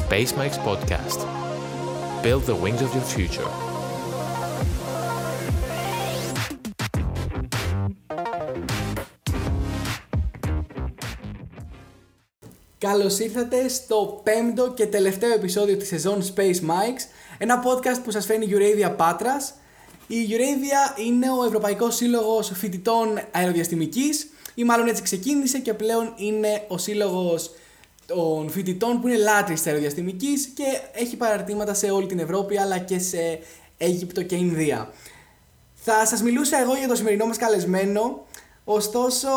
Space Mike's podcast. Build the wings of your future. Καλώς ήρθατε στο πέμπτο και τελευταίο επεισόδιο της σεζόν Space Mikes, ένα podcast που σας φέρνει η Euradia Πάτρας. Η Euradia είναι ο Ευρωπαϊκός Σύλλογος Φοιτητών Αεροδιαστημικής ή μάλλον έτσι ξεκίνησε και πλέον είναι ο σύλλογος των φοιτητών που είναι λάτρεις της αεροδιαστημικής και έχει παραρτήματα σε όλη την Ευρώπη αλλά και σε Αίγυπτο και Ινδία. Θα σας μιλούσα εγώ για το σημερινό μας καλεσμένο, ωστόσο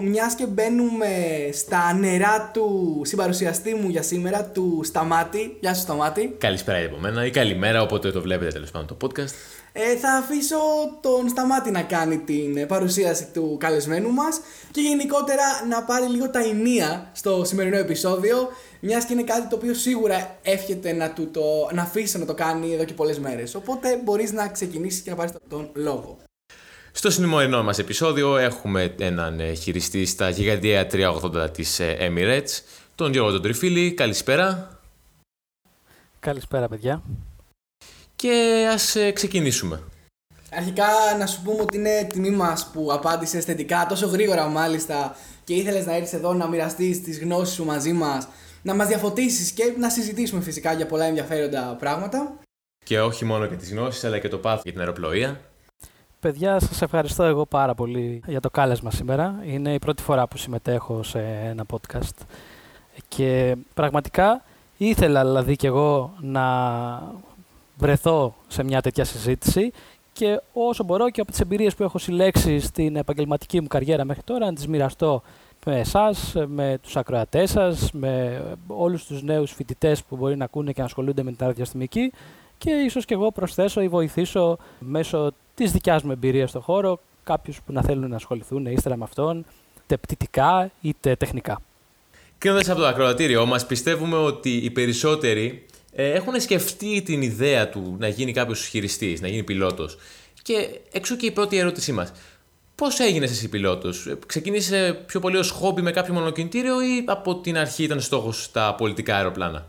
μιας και μπαίνουμε στα νερά του συμπαρουσιαστή μου για σήμερα, του Σταμάτη. Γεια σου Σταμάτη. Καλησπέρα από μένα ή καλημέρα, όποτε το βλέπετε τέλος πάντων το podcast. Ε, θα αφήσω τον Σταμάτη να κάνει την παρουσίαση του καλεσμένου μας και γενικότερα να πάρει λίγο τα ενία στο σημερινό επεισόδιο μιας και είναι κάτι το οποίο σίγουρα εύχεται να, του το, να αφήσει να το κάνει εδώ και πολλές μέρες. Οπότε μπορείς να ξεκινήσεις και να πάρεις τον λόγο. Στο σημερινό μας επεισόδιο έχουμε έναν ε, χειριστή στα γιγαντιαία 380 της ε, Emirates, τον Γιώργο τον Τριφίλη. Καλησπέρα. Καλησπέρα παιδιά και ας ε, ξεκινήσουμε. Αρχικά να σου πούμε ότι είναι τιμή μας που απάντησες θετικά τόσο γρήγορα μάλιστα και ήθελες να έρθεις εδώ να μοιραστείς τις γνώσεις σου μαζί μας, να μας διαφωτίσεις και να συζητήσουμε φυσικά για πολλά ενδιαφέροντα πράγματα. Και όχι μόνο για τις γνώσεις αλλά και το πάθος για την αεροπλοεία. Παιδιά, σας ευχαριστώ εγώ πάρα πολύ για το κάλεσμα σήμερα. Είναι η πρώτη φορά που συμμετέχω σε ένα podcast και πραγματικά ήθελα δηλαδή και εγώ να βρεθώ σε μια τέτοια συζήτηση και όσο μπορώ και από τις εμπειρίες που έχω συλλέξει στην επαγγελματική μου καριέρα μέχρι τώρα να τις μοιραστώ με εσάς, με τους ακροατές σας, με όλους τους νέους φοιτητές που μπορεί να ακούνε και να ασχολούνται με την αεροδιαστημική και ίσως και εγώ προσθέσω ή βοηθήσω μέσω της δικιάς μου εμπειρίας στον χώρο κάποιους που να θέλουν να ασχοληθούν ύστερα με αυτόν, είτε πτυτικά είτε τεχνικά. Κρίνοντα από το ακροατήριό μας, πιστεύουμε ότι οι περισσότεροι ε, έχουν σκεφτεί την ιδέα του να γίνει κάποιος χειριστής, να γίνει πιλότος. Και εξού και η πρώτη ερώτησή μας. Πώς έγινες εσύ πιλότος, ε, Ξεκίνησε πιο πολύ ως χόμπι με κάποιο μονοκινητήριο ή από την αρχή ήταν στόχος τα πολιτικά αεροπλάνα;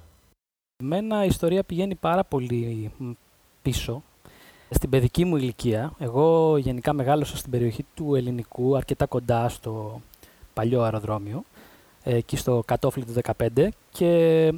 Εμένα η ιστορία πηγαίνει πάρα πολύ πίσω. Στην παιδική μου ηλικία, εγώ γενικά μεγάλωσα στην περιοχή του Ελληνικού, αρκετά κοντά στο παλιό αεροδρόμιο, ε, εκεί στο κατόφλι του 15 και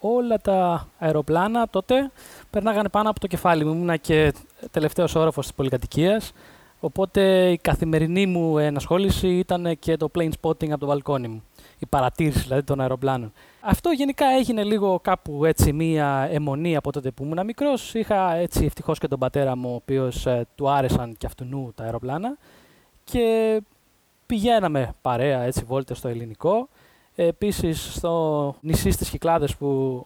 όλα τα αεροπλάνα τότε περνάγανε πάνω από το κεφάλι μου. Ήμουνα και τελευταίος όροφος της πολυκατοικίας. Οπότε η καθημερινή μου ενασχόληση ήταν και το plane spotting από το μπαλκόνι μου. Η παρατήρηση δηλαδή των αεροπλάνων. Αυτό γενικά έγινε λίγο κάπου έτσι μία αιμονή από τότε που ήμουν μικρός. Είχα έτσι ευτυχώς και τον πατέρα μου, ο οποίος ε, του άρεσαν και αυτού τα αεροπλάνα. Και πηγαίναμε παρέα έτσι βόλτες στο ελληνικό. Επίσης στο νησί στις Κυκλάδες που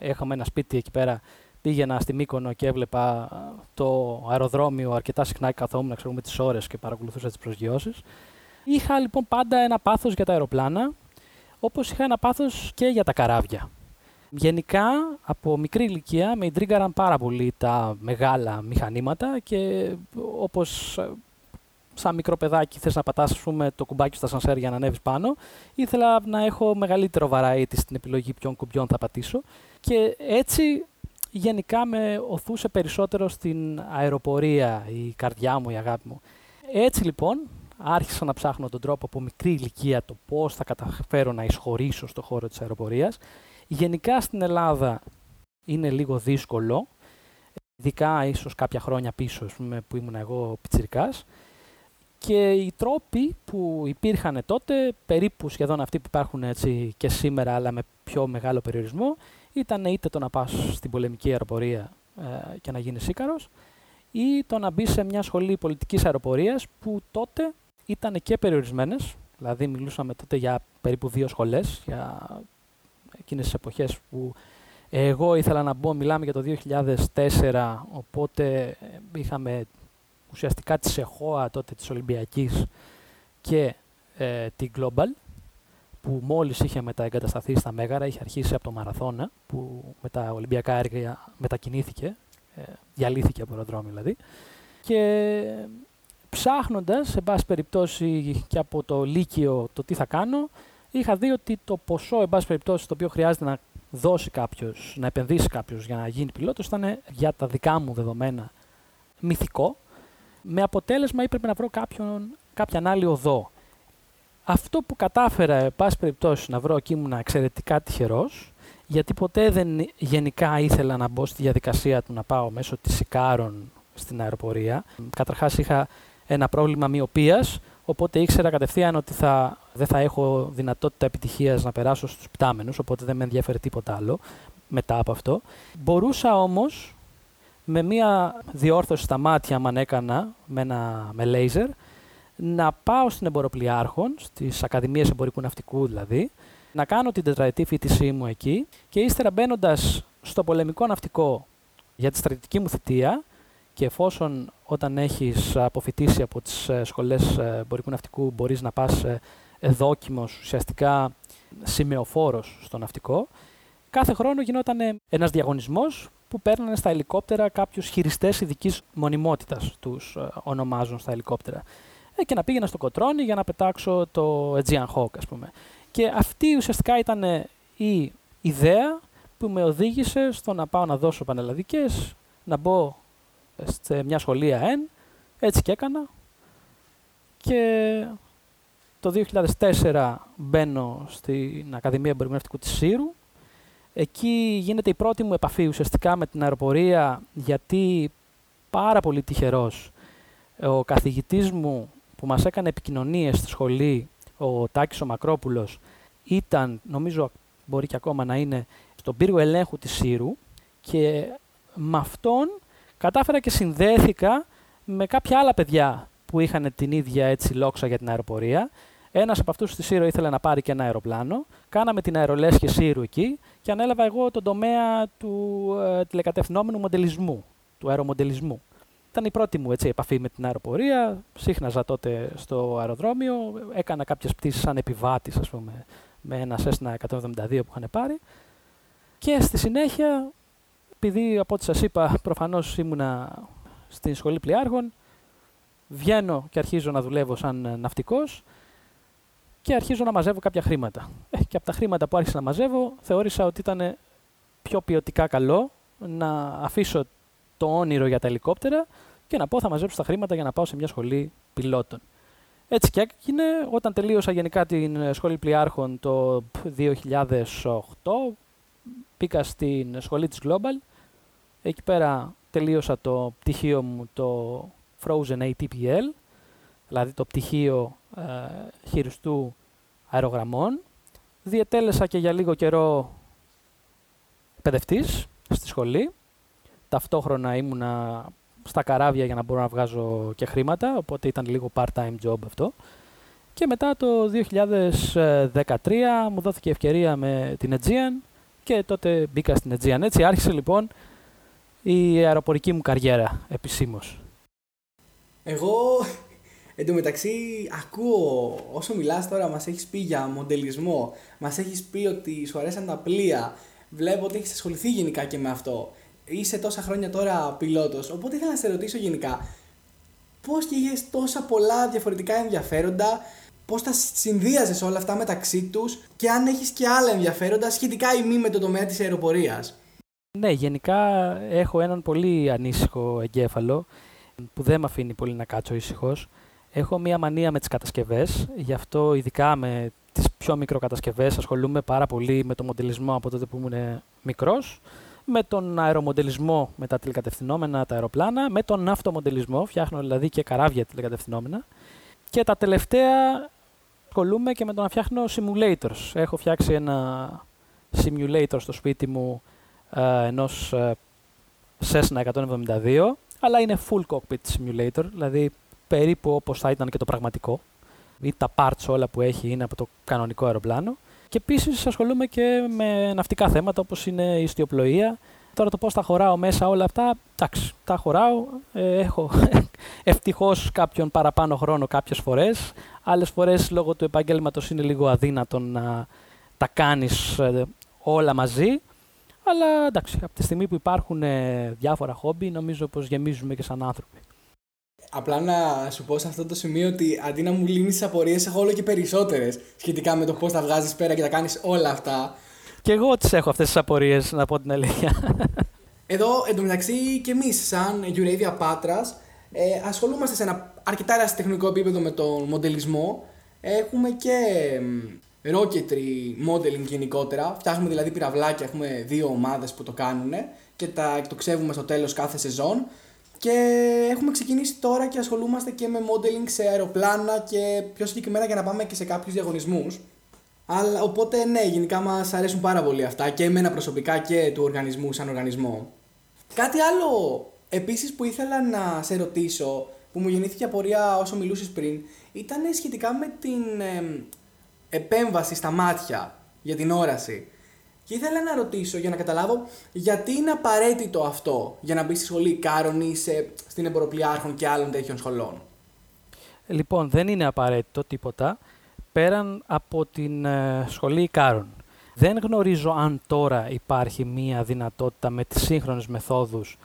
είχαμε ένα σπίτι εκεί πέρα πήγαινα στη Μύκονο και έβλεπα το αεροδρόμιο αρκετά συχνά και καθόμουν ξέρω, με τις ώρες και παρακολουθούσα τις προσγειώσεις. Είχα λοιπόν πάντα ένα πάθος για τα αεροπλάνα, όπως είχα ένα πάθος και για τα καράβια. Γενικά, από μικρή ηλικία με ιντρίγκαραν πάρα πολύ τα μεγάλα μηχανήματα και όπως σαν μικρό παιδάκι θες να πατάς πούμε, το κουμπάκι στα σανσέρ για να ανέβεις πάνω. Ήθελα να έχω μεγαλύτερο variety στην επιλογή ποιων κουμπιών θα πατήσω. Και έτσι γενικά με οθούσε περισσότερο στην αεροπορία η καρδιά μου, η αγάπη μου. Έτσι λοιπόν άρχισα να ψάχνω τον τρόπο από μικρή ηλικία το πώς θα καταφέρω να εισχωρήσω στο χώρο της αεροπορίας. Γενικά στην Ελλάδα είναι λίγο δύσκολο, ειδικά ίσως κάποια χρόνια πίσω που ήμουν εγώ πιτσιρικάς. Και οι τρόποι που υπήρχαν τότε, περίπου σχεδόν αυτοί που υπάρχουν έτσι και σήμερα, αλλά με πιο μεγάλο περιορισμό, ήταν είτε το να πας στην πολεμική αεροπορία ε, και να γίνεις ήκαρος, ή το να μπεις σε μια σχολή πολιτικής αεροπορίας που τότε ήταν και περιορισμένες, δηλαδή μιλούσαμε τότε για περίπου δύο σχολές, για εκείνες τις εποχές που εγώ ήθελα να μπω, μιλάμε για το 2004, οπότε είχαμε ουσιαστικά τη ΕΧΟΑ τότε της Ολυμπιακής και ε, την Global που μόλις είχε μεταεγκατασταθεί στα Μέγαρα, είχε αρχίσει από το Μαραθώνα που με τα Ολυμπιακά έργα μετακινήθηκε, ε, διαλύθηκε από αεροδρόμιο δηλαδή. Και ψάχνοντας, σε πάση περιπτώσει και από το Λύκειο το τι θα κάνω, είχα δει ότι το ποσό, εν πάση περιπτώσει, το οποίο χρειάζεται να δώσει κάποιος, να επενδύσει κάποιος για να γίνει πιλότος ήταν για τα δικά μου δεδομένα μυθικό. Με αποτέλεσμα έπρεπε να βρω κάποιον, κάποιαν άλλη οδό. Αυτό που κατάφερα, εν πάση περιπτώσει, να βρω και ήμουν εξαιρετικά τυχερός, γιατί ποτέ δεν γενικά ήθελα να μπω στη διαδικασία του να πάω μέσω της Ικάρων στην αεροπορία. Καταρχάς είχα ένα πρόβλημα μοιοπίας, οπότε ήξερα κατευθείαν ότι θα, δεν θα έχω δυνατότητα επιτυχίας να περάσω στους πτάμενους, οπότε δεν με ενδιαφέρει τίποτα άλλο μετά από αυτό. Μπορούσα όμως με μία διόρθωση στα μάτια, αν έκανα, με, ένα, με λέιζερ, να πάω στην εμποροπλιάρχων, στις Ακαδημίες Εμπορικού Ναυτικού δηλαδή, να κάνω την τετραετή φοιτησή μου εκεί και ύστερα μπαίνοντας στο πολεμικό ναυτικό για τη στρατιωτική μου θητεία και εφόσον όταν έχεις αποφοιτήσει από τις ε, σχολές ε, εμπορικού ναυτικού μπορείς να πας ε, δόκιμος, ουσιαστικά σημεοφόρος στο ναυτικό, κάθε χρόνο γινόταν ένας διαγωνισμός που παίρνανε στα ελικόπτερα κάποιους χειριστές ειδικής μονιμότητας, τους ονομάζουν στα ελικόπτερα. και να πήγαινα στο κοτρόνι για να πετάξω το Aegean Hawk, ας πούμε. Και αυτή ουσιαστικά ήταν η ιδέα που με οδήγησε στο να πάω να δώσω πανελλαδικές, να μπω σε μια σχολεία ΕΝ, έτσι και έκανα. Και το 2004 μπαίνω στην Ακαδημία Εμπορικού της Σύρου. Εκεί γίνεται η πρώτη μου επαφή ουσιαστικά με την αεροπορία, γιατί πάρα πολύ τυχερός ο καθηγητής μου που μας έκανε επικοινωνίες στη σχολή, ο Τάκης ο Μακρόπουλος, ήταν, νομίζω μπορεί και ακόμα να είναι, στον πύργο ελέγχου της Σύρου και με αυτόν κατάφερα και συνδέθηκα με κάποια άλλα παιδιά που είχαν την ίδια έτσι λόξα για την αεροπορία. Ένας από αυτούς στη Σύρο ήθελε να πάρει και ένα αεροπλάνο. Κάναμε την αερολέσχη Σύρου εκεί και ανέλαβα εγώ τον τομέα του ε, τηλεκατευθυνόμενου μοντελισμού, του αερομοντελισμού. Ήταν η πρώτη μου έτσι, επαφή με την αεροπορία. Σύχναζα τότε στο αεροδρόμιο. Έκανα κάποιες πτήσεις σαν επιβάτης, ας πούμε, με ένα Cessna 172 που είχαν πάρει. Και στη συνέχεια επειδή από ό,τι σας είπα προφανώς ήμουνα στην σχολή πλοιάρχων, βγαίνω και αρχίζω να δουλεύω σαν ναυτικός και αρχίζω να μαζεύω κάποια χρήματα. Ε, και από τα χρήματα που άρχισα να μαζεύω θεώρησα ότι ήταν πιο ποιοτικά καλό να αφήσω το όνειρο για τα ελικόπτερα και να πω θα μαζέψω τα χρήματα για να πάω σε μια σχολή πιλότων. Έτσι και έγινε όταν τελείωσα γενικά την σχολή πλοιάρχων το 2008 Πήγα στην σχολή της Global. Εκεί πέρα τελείωσα το πτυχίο μου το Frozen ATPL, δηλαδή το πτυχίο ε, χειριστού αερογραμμών. Διετέλεσα και για λίγο καιρό παιδευτής στη σχολή. Ταυτόχρονα ήμουνα στα καράβια για να μπορώ να βγάζω και χρήματα, οπότε ήταν λίγο part-time job αυτό. Και μετά το 2013 μου δόθηκε ευκαιρία με την Aegean και τότε μπήκα στην Aegean. Έτσι άρχισε λοιπόν η αεροπορική μου καριέρα επισήμως. Εγώ εντωμεταξύ ακούω όσο μιλάς τώρα μας έχεις πει για μοντελισμό, μας έχεις πει ότι σου αρέσαν τα πλοία, βλέπω ότι έχεις ασχοληθεί γενικά και με αυτό. Είσαι τόσα χρόνια τώρα πιλότος, οπότε ήθελα να σε ρωτήσω γενικά πώς και είχες τόσα πολλά διαφορετικά ενδιαφέροντα πώς τα συνδύαζες όλα αυτά μεταξύ τους και αν έχεις και άλλα ενδιαφέροντα σχετικά ή μη με το τομέα της αεροπορίας. Ναι, γενικά έχω έναν πολύ ανήσυχο εγκέφαλο που δεν με αφήνει πολύ να κάτσω ήσυχος. Έχω μία μανία με τις κατασκευές, γι' αυτό ειδικά με τις πιο μικροκατασκευές ασχολούμαι πάρα πολύ με το μοντελισμό από τότε που ήμουν μικρός, με τον αερομοντελισμό με τα τηλεκατευθυνόμενα τα αεροπλάνα, με τον αυτομοντελισμό, φτιάχνω δηλαδή και καράβια τηλεκατευθυνόμενα. Και τα τελευταία ασχολούμαι και με το να φτιάχνω simulators. Έχω φτιάξει ένα simulator στο σπίτι μου ε, ενός ε, Cessna 172, αλλά είναι full cockpit simulator, δηλαδή περίπου όπως θα ήταν και το πραγματικό. Ή τα parts όλα που έχει είναι από το κανονικό αεροπλάνο. Και επίσης ασχολούμαι και με ναυτικά θέματα όπως είναι η στιοπλοεία. Τώρα το πώς τα χωράω μέσα όλα αυτά, εντάξει, τα χωράω. Ε, έχω ευτυχώς κάποιον παραπάνω χρόνο κάποιες φορές. Άλλες φορές λόγω του επαγγέλματος είναι λίγο αδύνατο να τα κάνεις ε, όλα μαζί. Αλλά εντάξει, από τη στιγμή που υπάρχουν ε, διάφορα χόμπι, νομίζω πως γεμίζουμε και σαν άνθρωποι. Απλά να σου πω σε αυτό το σημείο ότι αντί να μου λύνεις τις απορίες, έχω όλο και περισσότερες σχετικά με το πώς τα βγάζεις πέρα και τα κάνεις όλα αυτά. Και εγώ τις έχω αυτές τις απορίες, να πω την αλήθεια. Εδώ εντωμεταξύ και εμείς, σαν Euradia Πάτρα, ε, ασχολούμαστε σε ένα αρκετά ερασιτεχνικό επίπεδο με τον μοντελισμό. Έχουμε και rocketry modeling γενικότερα. Φτιάχνουμε δηλαδή πυραυλάκια, έχουμε δύο ομάδες που το κάνουν και τα εκτοξεύουμε στο τέλος κάθε σεζόν. Και έχουμε ξεκινήσει τώρα και ασχολούμαστε και με modeling σε αεροπλάνα και πιο συγκεκριμένα για να πάμε και σε κάποιους διαγωνισμούς. Αλλά, οπότε ναι, γενικά μας αρέσουν πάρα πολύ αυτά και εμένα προσωπικά και του οργανισμού σαν οργανισμό. Κάτι άλλο επίσης που ήθελα να σε ρωτήσω, που μου γεννήθηκε απορία όσο μιλούσες πριν, ήταν σχετικά με την επέμβαση στα μάτια για την όραση. Και ήθελα να ρωτήσω για να καταλάβω γιατί είναι απαραίτητο αυτό για να μπει στη σχολή Κάρον ή σε, στην Εμποροπλιάρχων και άλλων τέτοιων σχολών; Λοιπόν, δεν είναι απαραίτητο τίποτα πέραν από την ε, σχολή Κάρον. Δεν γνωρίζω αν τώρα υπάρχει μία δυνατότητα με τις σύγχρονες μεθόδους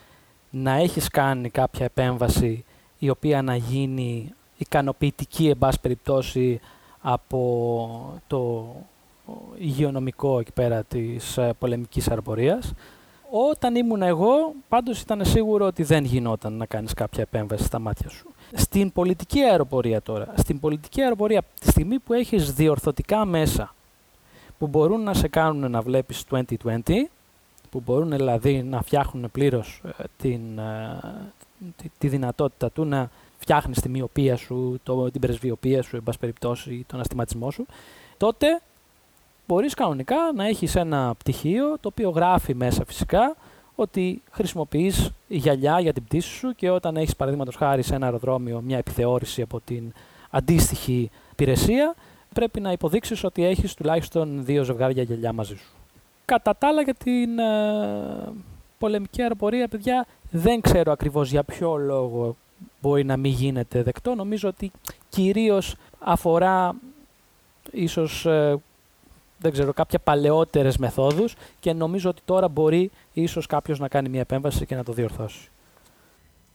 να έχεις κάνει κάποια επέμβαση η οποία να γίνει ικανοποιητική, εν πάση περιπτώσει, από το υγειονομικό εκεί πέρα της ε, πολεμικής αεροπορίας. Όταν ήμουν εγώ, πάντως ήταν σίγουρο ότι δεν γινόταν να κάνεις κάποια επέμβαση στα μάτια σου. Στην πολιτική αεροπορία τώρα, στην πολιτική αεροπορία, τη στιγμή που έχεις διορθωτικά μέσα που μπορούν να σε κάνουν να βλέπεις 2020, που μπορούν δηλαδή να φτιάχνουν πλήρως ε, την, ε, τη, τη δυνατότητα του να φτιάχνεις τη μοιοπία σου, το, την πρεσβειοπία σου, εν πάση περιπτώσει, τον αστηματισμό σου, τότε μπορείς κανονικά να έχεις ένα πτυχίο το οποίο γράφει μέσα φυσικά ότι χρησιμοποιείς γυαλιά για την πτήση σου και όταν έχεις παραδείγματος χάρη σε ένα αεροδρόμιο μια επιθεώρηση από την αντίστοιχη υπηρεσία, πρέπει να υποδείξεις ότι έχεις τουλάχιστον δύο ζευγάρια γυαλιά μαζί σου. Κατά τα άλλα για την ε, πολεμική αεροπορία, παιδιά, δεν ξέρω ακριβώς για ποιο λόγο μπορεί να μην γίνεται δεκτό. Νομίζω ότι κυρίως αφορά ίσως ε, δεν ξέρω, κάποια παλαιότερες μεθόδους και νομίζω ότι τώρα μπορεί ίσως κάποιος να κάνει μια επέμβαση και να το διορθώσει.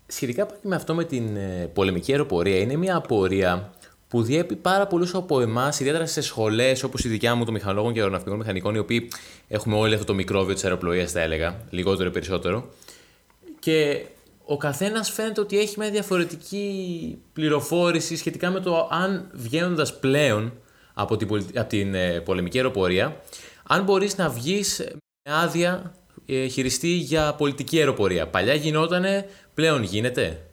Σχετικά πάλι με αυτό με την ε, πολεμική αεροπορία, είναι μια απορία που διέπει πάρα πολλούς από εμάς, ιδιαίτερα σε σχολές όπως η δικιά μου των μηχανολόγων και αεροναυτικών μηχανικών, οι οποίοι έχουμε όλοι αυτό το μικρόβιο της αεροπλοείας, θα έλεγα, λιγότερο ή περισσότερο. Και ο καθένας φαίνεται ότι έχει μια διαφορετική πληροφόρηση σχετικά με το αν βγαίνοντας πλέον από την, από την ε, πολεμική αεροπορία, αν μπορείς να βγεις με άδεια ε, χειριστή για πολιτική αεροπορία. Παλιά γινότανε, πλέον γίνεται;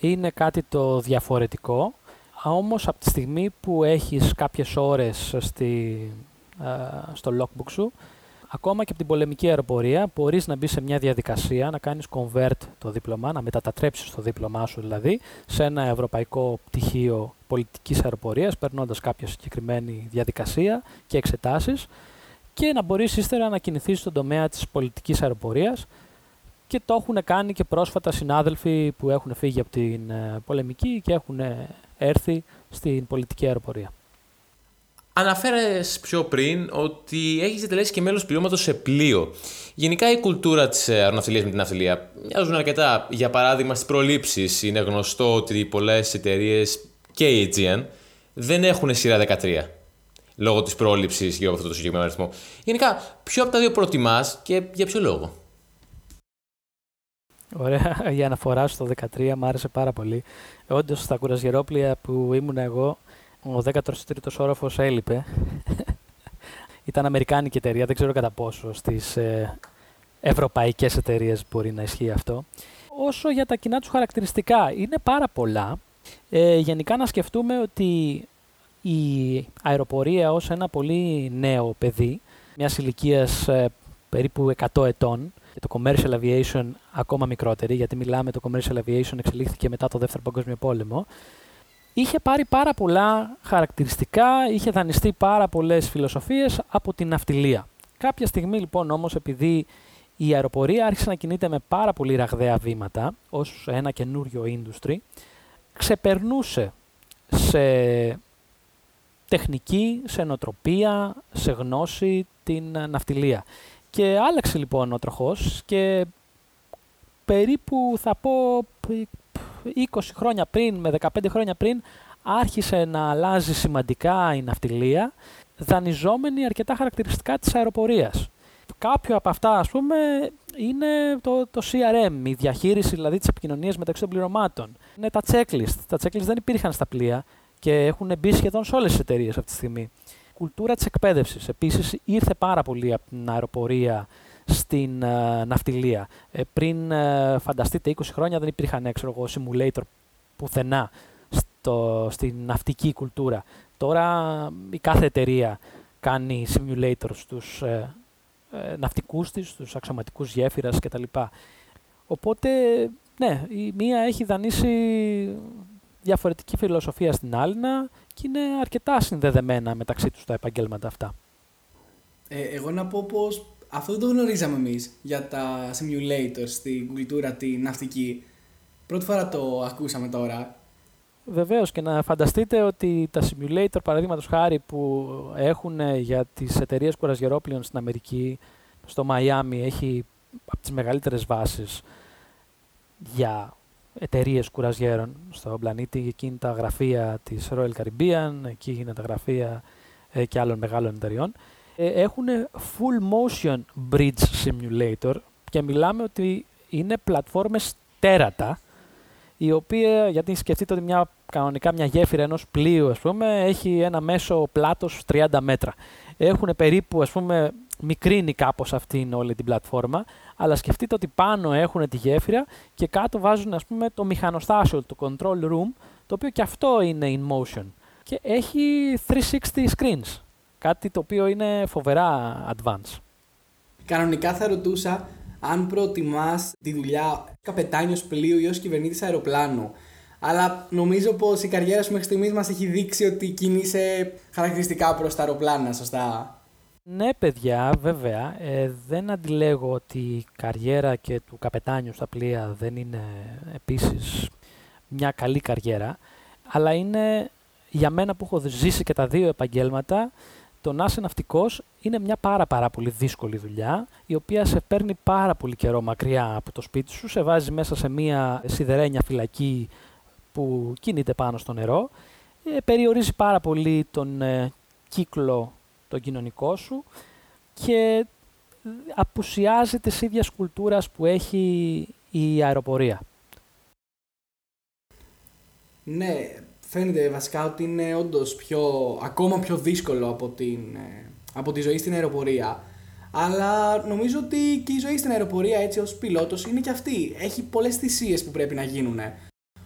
Είναι κάτι το διαφορετικό, όμως από τη στιγμή που έχεις κάποιες ώρες στη, ε, στο logbook σου, ακόμα και από την πολεμική αεροπορία μπορείς να μπεις σε μια διαδικασία να κάνεις convert το δίπλωμα, να μετατρέψεις το δίπλωμά σου δηλαδή σε ένα ευρωπαϊκό πτυχίο πολιτικής αεροπορίας περνώντας κάποια συγκεκριμένη διαδικασία και εξετάσεις και να μπορείς ύστερα να κινηθείς στον τομέα της πολιτικής αεροπορίας και το έχουν κάνει και πρόσφατα συνάδελφοι που έχουν φύγει από την ε, πολεμική και έχουν έρθει στην πολιτική αεροπορία. Αναφέρες πιο πριν ότι έχεις διατελέσει και μέλος πληρώματος σε πλοίο. Γενικά η κουλτούρα της αεροναυτιλία με την ναυτιλία μοιάζουν αρκετά. Για παράδειγμα, στις προλήψεις είναι γνωστό ότι πολλές εταιρείες και η Aegean δεν έχουν σειρά 13 λόγω της πρόληψης για αυτό το συγκεκριμένο αριθμό. Γενικά, ποιο από τα δύο προτιμάς και για ποιο λόγο; Ωραία, η αναφορά στο 13 μου άρεσε πάρα πολύ. Όντως, στα κουρασγερόπλια που ήμουν εγώ, ο 13ος όροφος έλειπε. Ήταν αμερικάνικη εταιρεία, δεν ξέρω κατά πόσο στις ε, ευρωπαϊκές εταιρείες μπορεί να ισχύει αυτό. Όσο για τα κοινά τους χαρακτηριστικά, είναι πάρα πολλά. Ε, γενικά να σκεφτούμε ότι η αεροπορία ως ένα πολύ νέο παιδί, μιας ηλικίας ε, περίπου 100 ετών, και το commercial aviation ακόμα μικρότερη, γιατί μιλάμε το commercial aviation εξελίχθηκε μετά το Δεύτερο Παγκόσμιο Πόλεμο, είχε πάρει πάρα πολλά χαρακτηριστικά, είχε δανειστεί πάρα πολλές φιλοσοφίες από την ναυτιλία. Κάποια στιγμή λοιπόν όμως επειδή η αεροπορία άρχισε να κινείται με πάρα πολύ ραγδαία βήματα ως ένα καινούριο industry, ξεπερνούσε σε τεχνική, σε νοοτροπία, σε γνώση την ναυτιλία. Και άλλαξε λοιπόν ο τροχός και περίπου θα πω 20 χρόνια πριν με 15 χρόνια πριν άρχισε να αλλάζει σημαντικά η ναυτιλία, δανειζόμενη αρκετά χαρακτηριστικά της αεροπορίας. Κάποιο από αυτά, ας πούμε, είναι το, το CRM, η διαχείριση δηλαδή της επικοινωνίας μεταξύ των πληρωμάτων. Είναι τα checklist. Τα checklist δεν υπήρχαν στα πλοία και έχουν μπει σχεδόν σε όλες τις εταιρείες αυτή τη στιγμή. Κουλτούρα της εκπαίδευσης. Επίσης ήρθε πάρα πολύ από την αεροπορία στην uh, ναυτιλία. Ε, πριν uh, φανταστείτε 20 χρόνια δεν υπήρχαν έξω simulator πουθενά στο, στην ναυτική κουλτούρα. Τώρα η κάθε εταιρεία κάνει simulator στους ε, ε, ναυτικούς της, στους αξιωματικούς γέφυρας κτλ. Οπότε, ναι, η μία έχει δανείσει διαφορετική φιλοσοφία στην άλλη και είναι αρκετά συνδεδεμένα μεταξύ τους τα επαγγέλματα αυτά. Ε, εγώ να πω πως αυτό δεν το γνωρίζαμε εμείς για τα simulators στην κουλτούρα τη ναυτική. Πρώτη φορά το ακούσαμε τώρα Βεβαίως και να φανταστείτε ότι τα simulator, παραδείγματος χάρη, που έχουν για τις εταιρείες κουρασγερόπλαιων στην Αμερική, στο Μαϊάμι, έχει από τις μεγαλύτερες βάσεις για εταιρείες κουρασγέρων στον πλανήτη. Εκεί είναι τα γραφεία της Royal Caribbean, εκεί είναι τα γραφεία ε, και άλλων μεγάλων εταιριών. Ε, έχουν full motion bridge simulator και μιλάμε ότι είναι πλατφόρμες τέρατα η οποία, γιατί σκεφτείτε ότι μια, κανονικά μια γέφυρα ενός πλοίου, ας πούμε, έχει ένα μέσο πλάτος 30 μέτρα. Έχουν περίπου, ας πούμε, μικρύνει κάπως αυτήν όλη την πλατφόρμα, αλλά σκεφτείτε ότι πάνω έχουν τη γέφυρα και κάτω βάζουν, ας πούμε, το μηχανοστάσιο, το control room, το οποίο και αυτό είναι in motion. Και έχει 360 screens, κάτι το οποίο είναι φοβερά advanced. Κανονικά θα ρωτούσα αν προτιμάς τη δουλειά καπετάνιος πλοίου ή ως κυβερνήτης αεροπλάνου. Αλλά νομίζω πως η καριέρα σου μέχρι στιγμής μας έχει δείξει ότι κινείσαι χαρακτηριστικά προς τα αεροπλάνα, σωστά; Ναι, παιδιά, βέβαια. Ε, δεν αντιλέγω ότι η καριέρα και του καπετάνιου στα πλοία δεν είναι επίσης μια καλή καριέρα. Αλλά είναι για μένα που έχω ζήσει και τα δύο επαγγέλματα το να είσαι ναυτικός είναι μια πάρα, πάρα πολύ δύσκολη δουλειά, η οποία σε παίρνει πάρα πολύ καιρό μακριά από το σπίτι σου, σε βάζει μέσα σε μια σιδερένια φυλακή που κινείται πάνω στο νερό, ε, περιορίζει πάρα πολύ τον ε, κύκλο τον κοινωνικό σου και απουσιάζει της ίδιας κουλτούρας που έχει η αεροπορία. Ναι, φαίνεται βασικά ότι είναι όντως πιο, ακόμα πιο δύσκολο από, την, ε, από τη ζωή στην αεροπορία. Αλλά νομίζω ότι και η ζωή στην αεροπορία έτσι ως πιλότος είναι και αυτή. Έχει πολλές θυσίες που πρέπει να γίνουν.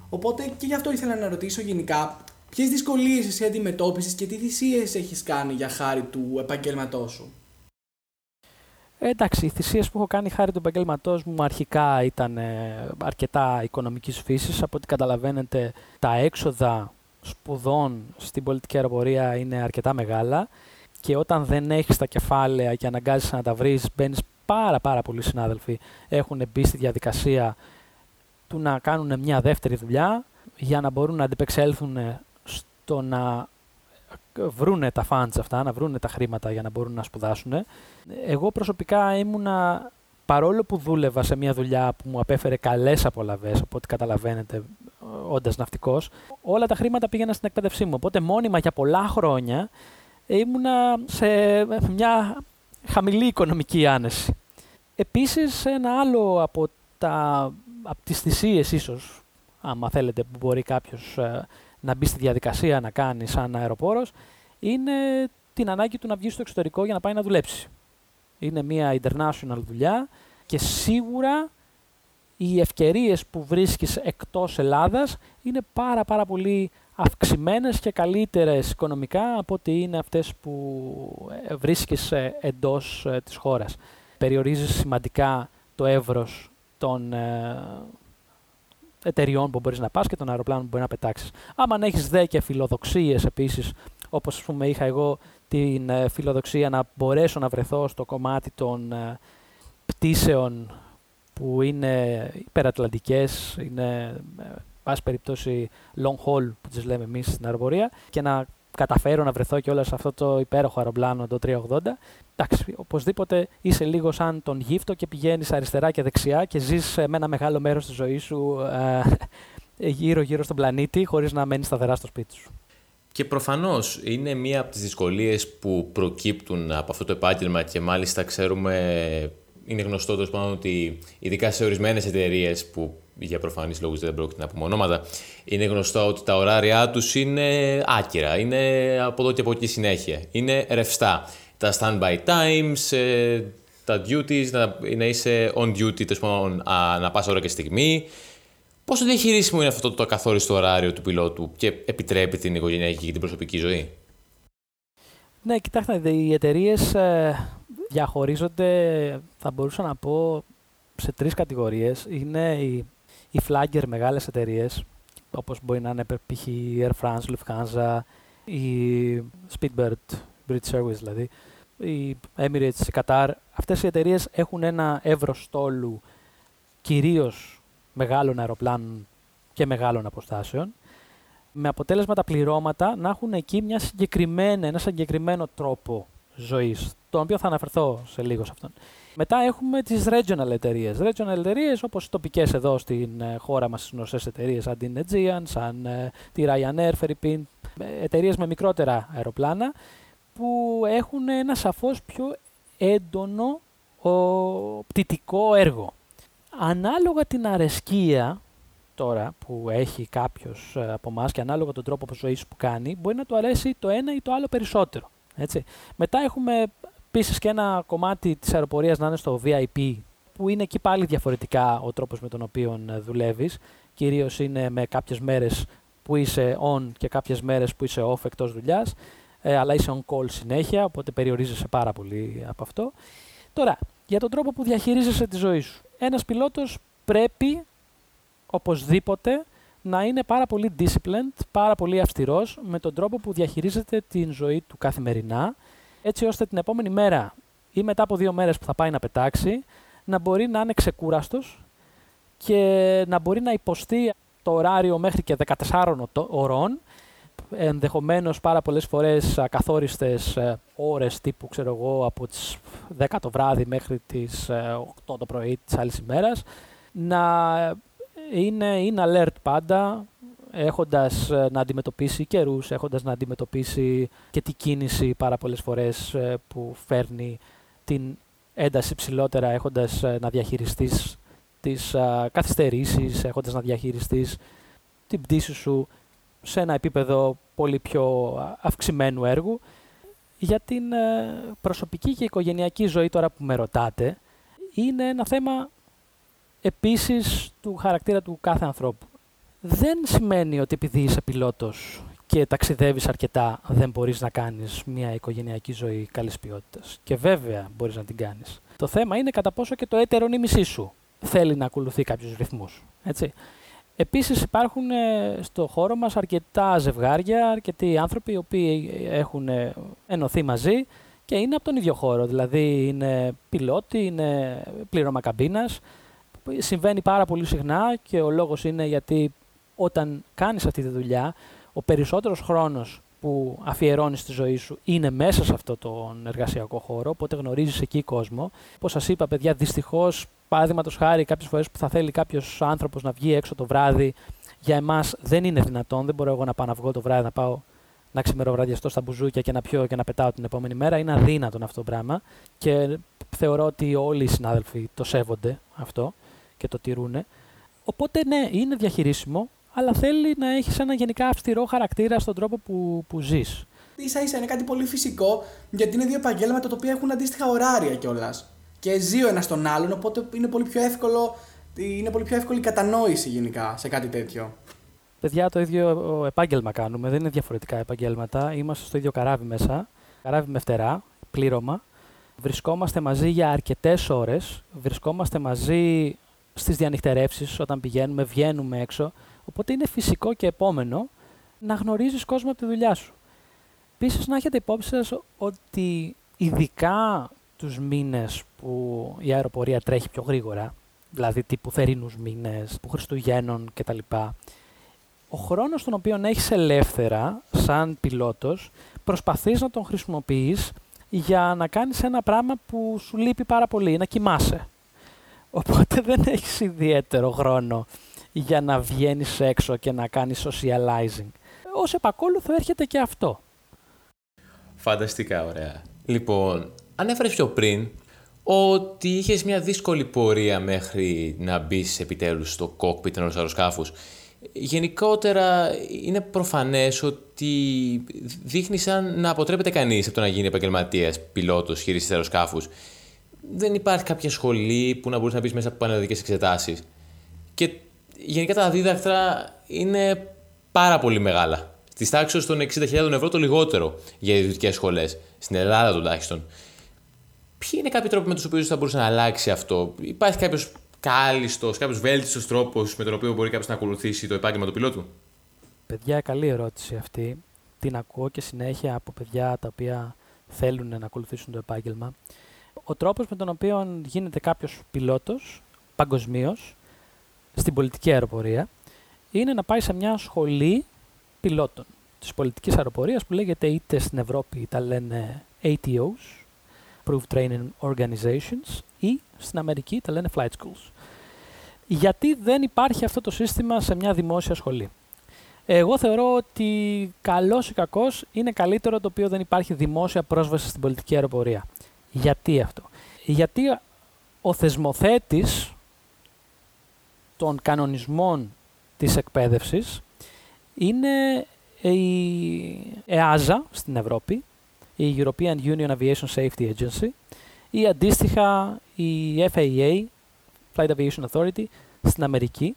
Οπότε και γι' αυτό ήθελα να ρωτήσω γενικά ποιες δυσκολίες εσύ αντιμετώπισες και τι θυσίες έχεις κάνει για χάρη του επαγγέλματός σου. Ε, εντάξει, οι θυσίες που έχω κάνει χάρη του επαγγέλματός μου αρχικά ήταν ε, αρκετά οικονομικής φύσης. Από ό,τι καταλαβαίνετε τα έξοδα σπουδών στην πολιτική αεροπορία είναι αρκετά μεγάλα και όταν δεν έχεις τα κεφάλαια και αναγκάζεσαι να τα βρεις, μπαίνεις πάρα πάρα πολλοί συνάδελφοι έχουν μπει στη διαδικασία του να κάνουν μια δεύτερη δουλειά για να μπορούν να αντιπεξέλθουν στο να βρούνε τα funds αυτά, να βρούνε τα χρήματα για να μπορούν να σπουδάσουν. Εγώ προσωπικά ήμουνα, παρόλο που δούλευα σε μια δουλειά που μου απέφερε καλές απολαβές, από ό,τι καταλαβαίνετε, όντας ναυτικός, όλα τα χρήματα πήγαιναν στην εκπαίδευσή μου. Οπότε μόνιμα για πολλά χρόνια ήμουνα σε μια χαμηλή οικονομική άνεση. Επίσης ένα άλλο από, τα, από τις θυσίες ίσως, άμα θέλετε που μπορεί κάποιος ε, να μπεις στη διαδικασία να κάνεις σαν αεροπόρος, είναι την ανάγκη του να βγεις στο εξωτερικό για να πάει να δουλέψει. Είναι μια international δουλειά και σίγουρα οι ευκαιρίες που βρίσκεις εκτός Ελλάδας είναι πάρα πάρα πολύ αυξημένες και καλύτερες οικονομικά από ότι είναι αυτές που ε, βρίσκεις ε, εντός ε, της χώρας. Περιορίζεις σημαντικά το εύρος των εταιριών που μπορείς να πας και των αεροπλάνων που μπορεί να πετάξεις. Άμα έχεις δε και φιλοδοξίες επίσης, όπως ας πούμε είχα εγώ την φιλοδοξία να μπορέσω να βρεθώ στο κομμάτι των πτήσεων που είναι υπερατλαντικές, είναι πάση περιπτώσει long haul που τις λέμε εμείς στην αεροπορία και να καταφέρω να βρεθώ και όλα σε αυτό το υπέροχο αεροπλάνο το 380. Εντάξει, οπωσδήποτε είσαι λίγο σαν τον γύφτο και πηγαίνεις αριστερά και δεξιά και ζεις με ένα μεγάλο μέρος της ζωής σου ε, γύρω-γύρω στον πλανήτη χωρίς να μένεις σταθερά στο σπίτι σου. Και προφανώς είναι μία από τις δυσκολίες που προκύπτουν από αυτό το επάγγελμα και μάλιστα ξέρουμε, είναι γνωστό τόσο πάνω ότι ειδικά σε ορισμένες εταιρείες που για προφανείς λόγους δεν πρόκειται να πούμε ονόματα, είναι γνωστό ότι τα ωράρια τους είναι άκυρα, είναι από εδώ και από εκεί συνέχεια, είναι ρευστά. Τα standby times, ε, τα duties, να, να είσαι on duty, τέλος να πας ώρα και στιγμή. Πόσο διαχειρίσιμο είναι αυτό το ακαθόριστο ωράριο του πιλότου και επιτρέπει την οικογενειακή και την προσωπική ζωή; Ναι, κοιτάξτε, οι εταιρείες ε, διαχωρίζονται, θα μπορούσα να πω, σε τρεις κατηγορίες. Είναι οι, οι flagger μεγάλες εταιρείες, όπως μπορεί να είναι π.χ. Air France, Lufthansa, η Speedbird, British Airways δηλαδή, η Emirates, η Qatar. Αυτές οι εταιρείες έχουν ένα εύρος στόλου κυρίως μεγάλων αεροπλάνων και μεγάλων αποστάσεων, με αποτέλεσμα τα πληρώματα να έχουν εκεί μια συγκεκριμένη, ένα συγκεκριμένο τρόπο ζωής, τον οποίο θα αναφερθώ σε λίγο σε αυτόν. Μετά έχουμε τις regional εταιρείες. Regional εταιρείες όπως οι τοπικές εδώ στην ε, χώρα μας, στις γνωστές εταιρείες σαν την Aegean, σαν ε, τη Ryanair, Philippine, εταιρείες με μικρότερα αεροπλάνα, που έχουν ένα σαφώς πιο έντονο ο, πτυτικό έργο. Ανάλογα την αρεσκία τώρα που έχει κάποιος ε, από εμάς και ανάλογα τον τρόπο ζωής που κάνει, μπορεί να του αρέσει το ένα ή το άλλο περισσότερο. Έτσι. Μετά έχουμε επίση και ένα κομμάτι της αεροπορίας να είναι στο VIP, που είναι εκεί πάλι διαφορετικά ο τρόπος με τον οποίο ε, δουλεύεις. Κυρίως είναι με κάποιες μέρες που είσαι on και κάποιες μέρες που είσαι off εκτός δουλειάς, ε, αλλά είσαι on call συνέχεια, οπότε περιορίζεσαι πάρα πολύ από αυτό. Τώρα, για τον τρόπο που διαχειρίζεσαι τη ζωή σου. Ένας πιλότος πρέπει οπωσδήποτε να είναι πάρα πολύ disciplined, πάρα πολύ αυστηρός με τον τρόπο που διαχειρίζεται την ζωή του καθημερινά, έτσι ώστε την επόμενη μέρα ή μετά από δύο μέρες που θα πάει να πετάξει, να μπορεί να είναι ξεκούραστος και να μπορεί να υποστεί το ωράριο μέχρι και 14 ωρών, ενδεχομένως πάρα πολλές φορές ακαθόριστες ε, ώρες τύπου, ξέρω εγώ, από τις 10 το βράδυ μέχρι τις 8 ε, το πρωί της άλλης ημέρας, να είναι, είναι alert πάντα, έχοντας ε, να αντιμετωπίσει καιρούς, έχοντας να αντιμετωπίσει και την κίνηση πάρα πολλές φορές ε, που φέρνει την ένταση ψηλότερα, έχοντας ε, να διαχειριστείς τις καθυστερήσεις, έχοντας να διαχειριστείς την πτήση σου σε ένα επίπεδο πολύ πιο αυξημένου έργου. Για την προσωπική και οικογενειακή ζωή τώρα που με ρωτάτε, είναι ένα θέμα επίσης του χαρακτήρα του κάθε ανθρώπου. Δεν σημαίνει ότι επειδή είσαι πιλότος και ταξιδεύεις αρκετά δεν μπορείς να κάνεις μια οικογενειακή ζωή καλής ποιότητας. Και βέβαια μπορείς να την κάνεις. Το θέμα είναι κατά πόσο και το έτερο νήμισή σου θέλει να ακολουθεί κάποιους ρυθμούς. Έτσι. Επίσης υπάρχουν ε, στο χώρο μας αρκετά ζευγάρια, αρκετοί άνθρωποι οι οποίοι έχουν ε, ενωθεί μαζί και είναι από τον ίδιο χώρο. Δηλαδή είναι πιλότοι, είναι πλήρωμα καμπίνας, συμβαίνει πάρα πολύ συχνά και ο λόγος είναι γιατί όταν κάνεις αυτή τη δουλειά, ο περισσότερος χρόνος που αφιερώνεις στη ζωή σου είναι μέσα σε αυτό τον εργασιακό χώρο, οπότε γνωρίζεις εκεί κόσμο. Όπως σας είπα, παιδιά, δυστυχώς, παράδειγματος χάρη, κάποιες φορές που θα θέλει κάποιος άνθρωπος να βγει έξω το βράδυ, για εμάς δεν είναι δυνατόν, δεν μπορώ εγώ να πάω να βγω το βράδυ, να πάω να ξημεροβραδιαστώ στα μπουζούκια και να πιω και να πετάω την επόμενη μέρα. Είναι αδύνατον αυτό το πράγμα και θεωρώ ότι όλοι οι συνάδελφοι το σέβονται αυτό και το τηρούν. Οπότε ναι, είναι διαχειρίσιμο, αλλά θέλει να έχεις ένα γενικά αυστηρό χαρακτήρα στον τρόπο που, που ζεις. σα ίσα είναι κάτι πολύ φυσικό, γιατί είναι δύο επαγγέλματα τα οποία έχουν αντίστοιχα ωράρια κιόλας. Και ζει ο ένας τον άλλον, οπότε είναι πολύ πιο εύκολο. Είναι πολύ πιο εύκολη η κατανόηση γενικά σε κάτι τέτοιο. Παιδιά, το ίδιο επάγγελμα κάνουμε. Δεν είναι διαφορετικά επαγγέλματα. Είμαστε στο ίδιο καράβι μέσα. Καράβι με φτερά, πλήρωμα. Βρισκόμαστε μαζί για αρκετές ώρες. Βρισκόμαστε μαζί στις διανυκτερεύσεις όταν πηγαίνουμε, βγαίνουμε έξω. Οπότε είναι φυσικό και επόμενο να γνωρίζεις κόσμο από τη δουλειά σου. Επίσης να έχετε υπόψη σας ότι ειδικά τους μήνες που η αεροπορία τρέχει πιο γρήγορα, δηλαδή τύπου θερινούς μήνες, που Χριστουγέννων κτλ. Ο χρόνος τον οποίο έχεις ελεύθερα σαν πιλότος, προσπαθείς να τον χρησιμοποιείς για να κάνεις ένα πράγμα που σου λείπει πάρα πολύ, να κοιμάσαι. Οπότε δεν έχεις ιδιαίτερο χρόνο για να βγαίνεις έξω και να κάνεις socializing. Ως επακόλουθο έρχεται και αυτό. Φανταστικά ωραία. Λοιπόν, ανέφερες πιο πριν ότι είχες μια δύσκολη πορεία μέχρι να μπεις επιτέλους στο κόκπιτ ενός αεροσκάφους. Γενικότερα είναι προφανές ότι δείχνει σαν να αποτρέπεται κανείς από το να γίνει επαγγελματίας, πιλότος, χειριστής αεροσκάφους. Δεν υπάρχει κάποια σχολή που να μπορείς να μπεις μέσα από πανελλαδικές εξετάσεις. Και γενικά τα δίδακτρα είναι πάρα πολύ μεγάλα. Της τάξης των 60.000 ευρώ το λιγότερο για ιδιωτικές σχολές. Στην Ελλάδα τουλάχιστον. Ποιοι είναι κάποιοι τρόποι με τους οποίους θα μπορούσε να αλλάξει αυτό, Υπάρχει κάποιος κάλιστο, κάποιος βέλτιστος τρόπος με τον οποίο μπορεί κάποιος να ακολουθήσει το επάγγελμα του πιλότου; Παιδιά, καλή ερώτηση αυτή. Την ακούω και συνέχεια από παιδιά τα οποία θέλουν να ακολουθήσουν το επάγγελμα. Ο τρόπος με τον οποίο γίνεται κάποιος πιλότος παγκοσμίως στην πολιτική αεροπορία είναι να πάει σε μια σχολή πιλότων της πολιτικής αεροπορίας που λέγεται είτε στην Ευρώπη τα λένε ATOs, Approved Training Organizations, ή στην Αμερική τα λένε Flight Schools. Γιατί δεν υπάρχει αυτό το σύστημα σε μια δημόσια σχολή. Εγώ θεωρώ ότι καλός ή κακός είναι καλύτερο το οποίο δεν υπάρχει δημόσια πρόσβαση στην πολιτική αεροπορία. Γιατί αυτό; Γιατί ο θεσμοθέτης των κανονισμών της εκπαίδευσης είναι η ΕΑΖΑ στην Ευρώπη, η European Union Aviation Safety Agency ή αντίστοιχα η FAA, Flight Aviation Authority, στην Αμερική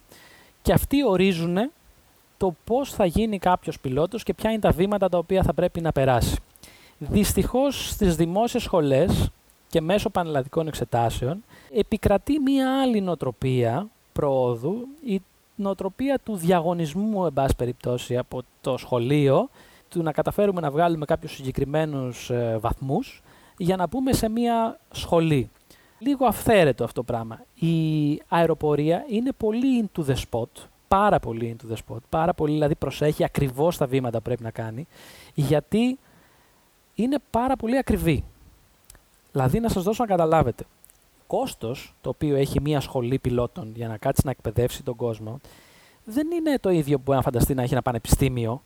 και αυτοί ορίζουν το πώς θα γίνει κάποιος πιλότος και ποια είναι τα βήματα τα οποία θα πρέπει να περάσει. Δυστυχώς στις δημόσιες σχολές και μέσω πανελλαδικών εξετάσεων επικρατεί μία άλλη νοοτροπία προόδου, η νοοτροπία του διαγωνισμού, εν πάση περιπτώσει, από το σχολείο, του να καταφέρουμε να βγάλουμε κάποιους συγκεκριμένους ε, βαθμούς, για να πούμε σε μία σχολή. Λίγο αυθαίρετο αυτό το πράγμα. Η αεροπορία είναι πολύ into the spot, πάρα πολύ into the spot, πάρα πολύ δηλαδή προσέχει ακριβώς τα βήματα που πρέπει να κάνει, γιατί είναι πάρα πολύ ακριβή. Δηλαδή να σας δώσω να καταλάβετε, κόστος το οποίο έχει μια σχολή πιλότων για να κάτσει να εκπαιδεύσει τον κόσμο δεν είναι το ίδιο που μπορεί να φανταστεί να έχει ένα πανεπιστήμιο.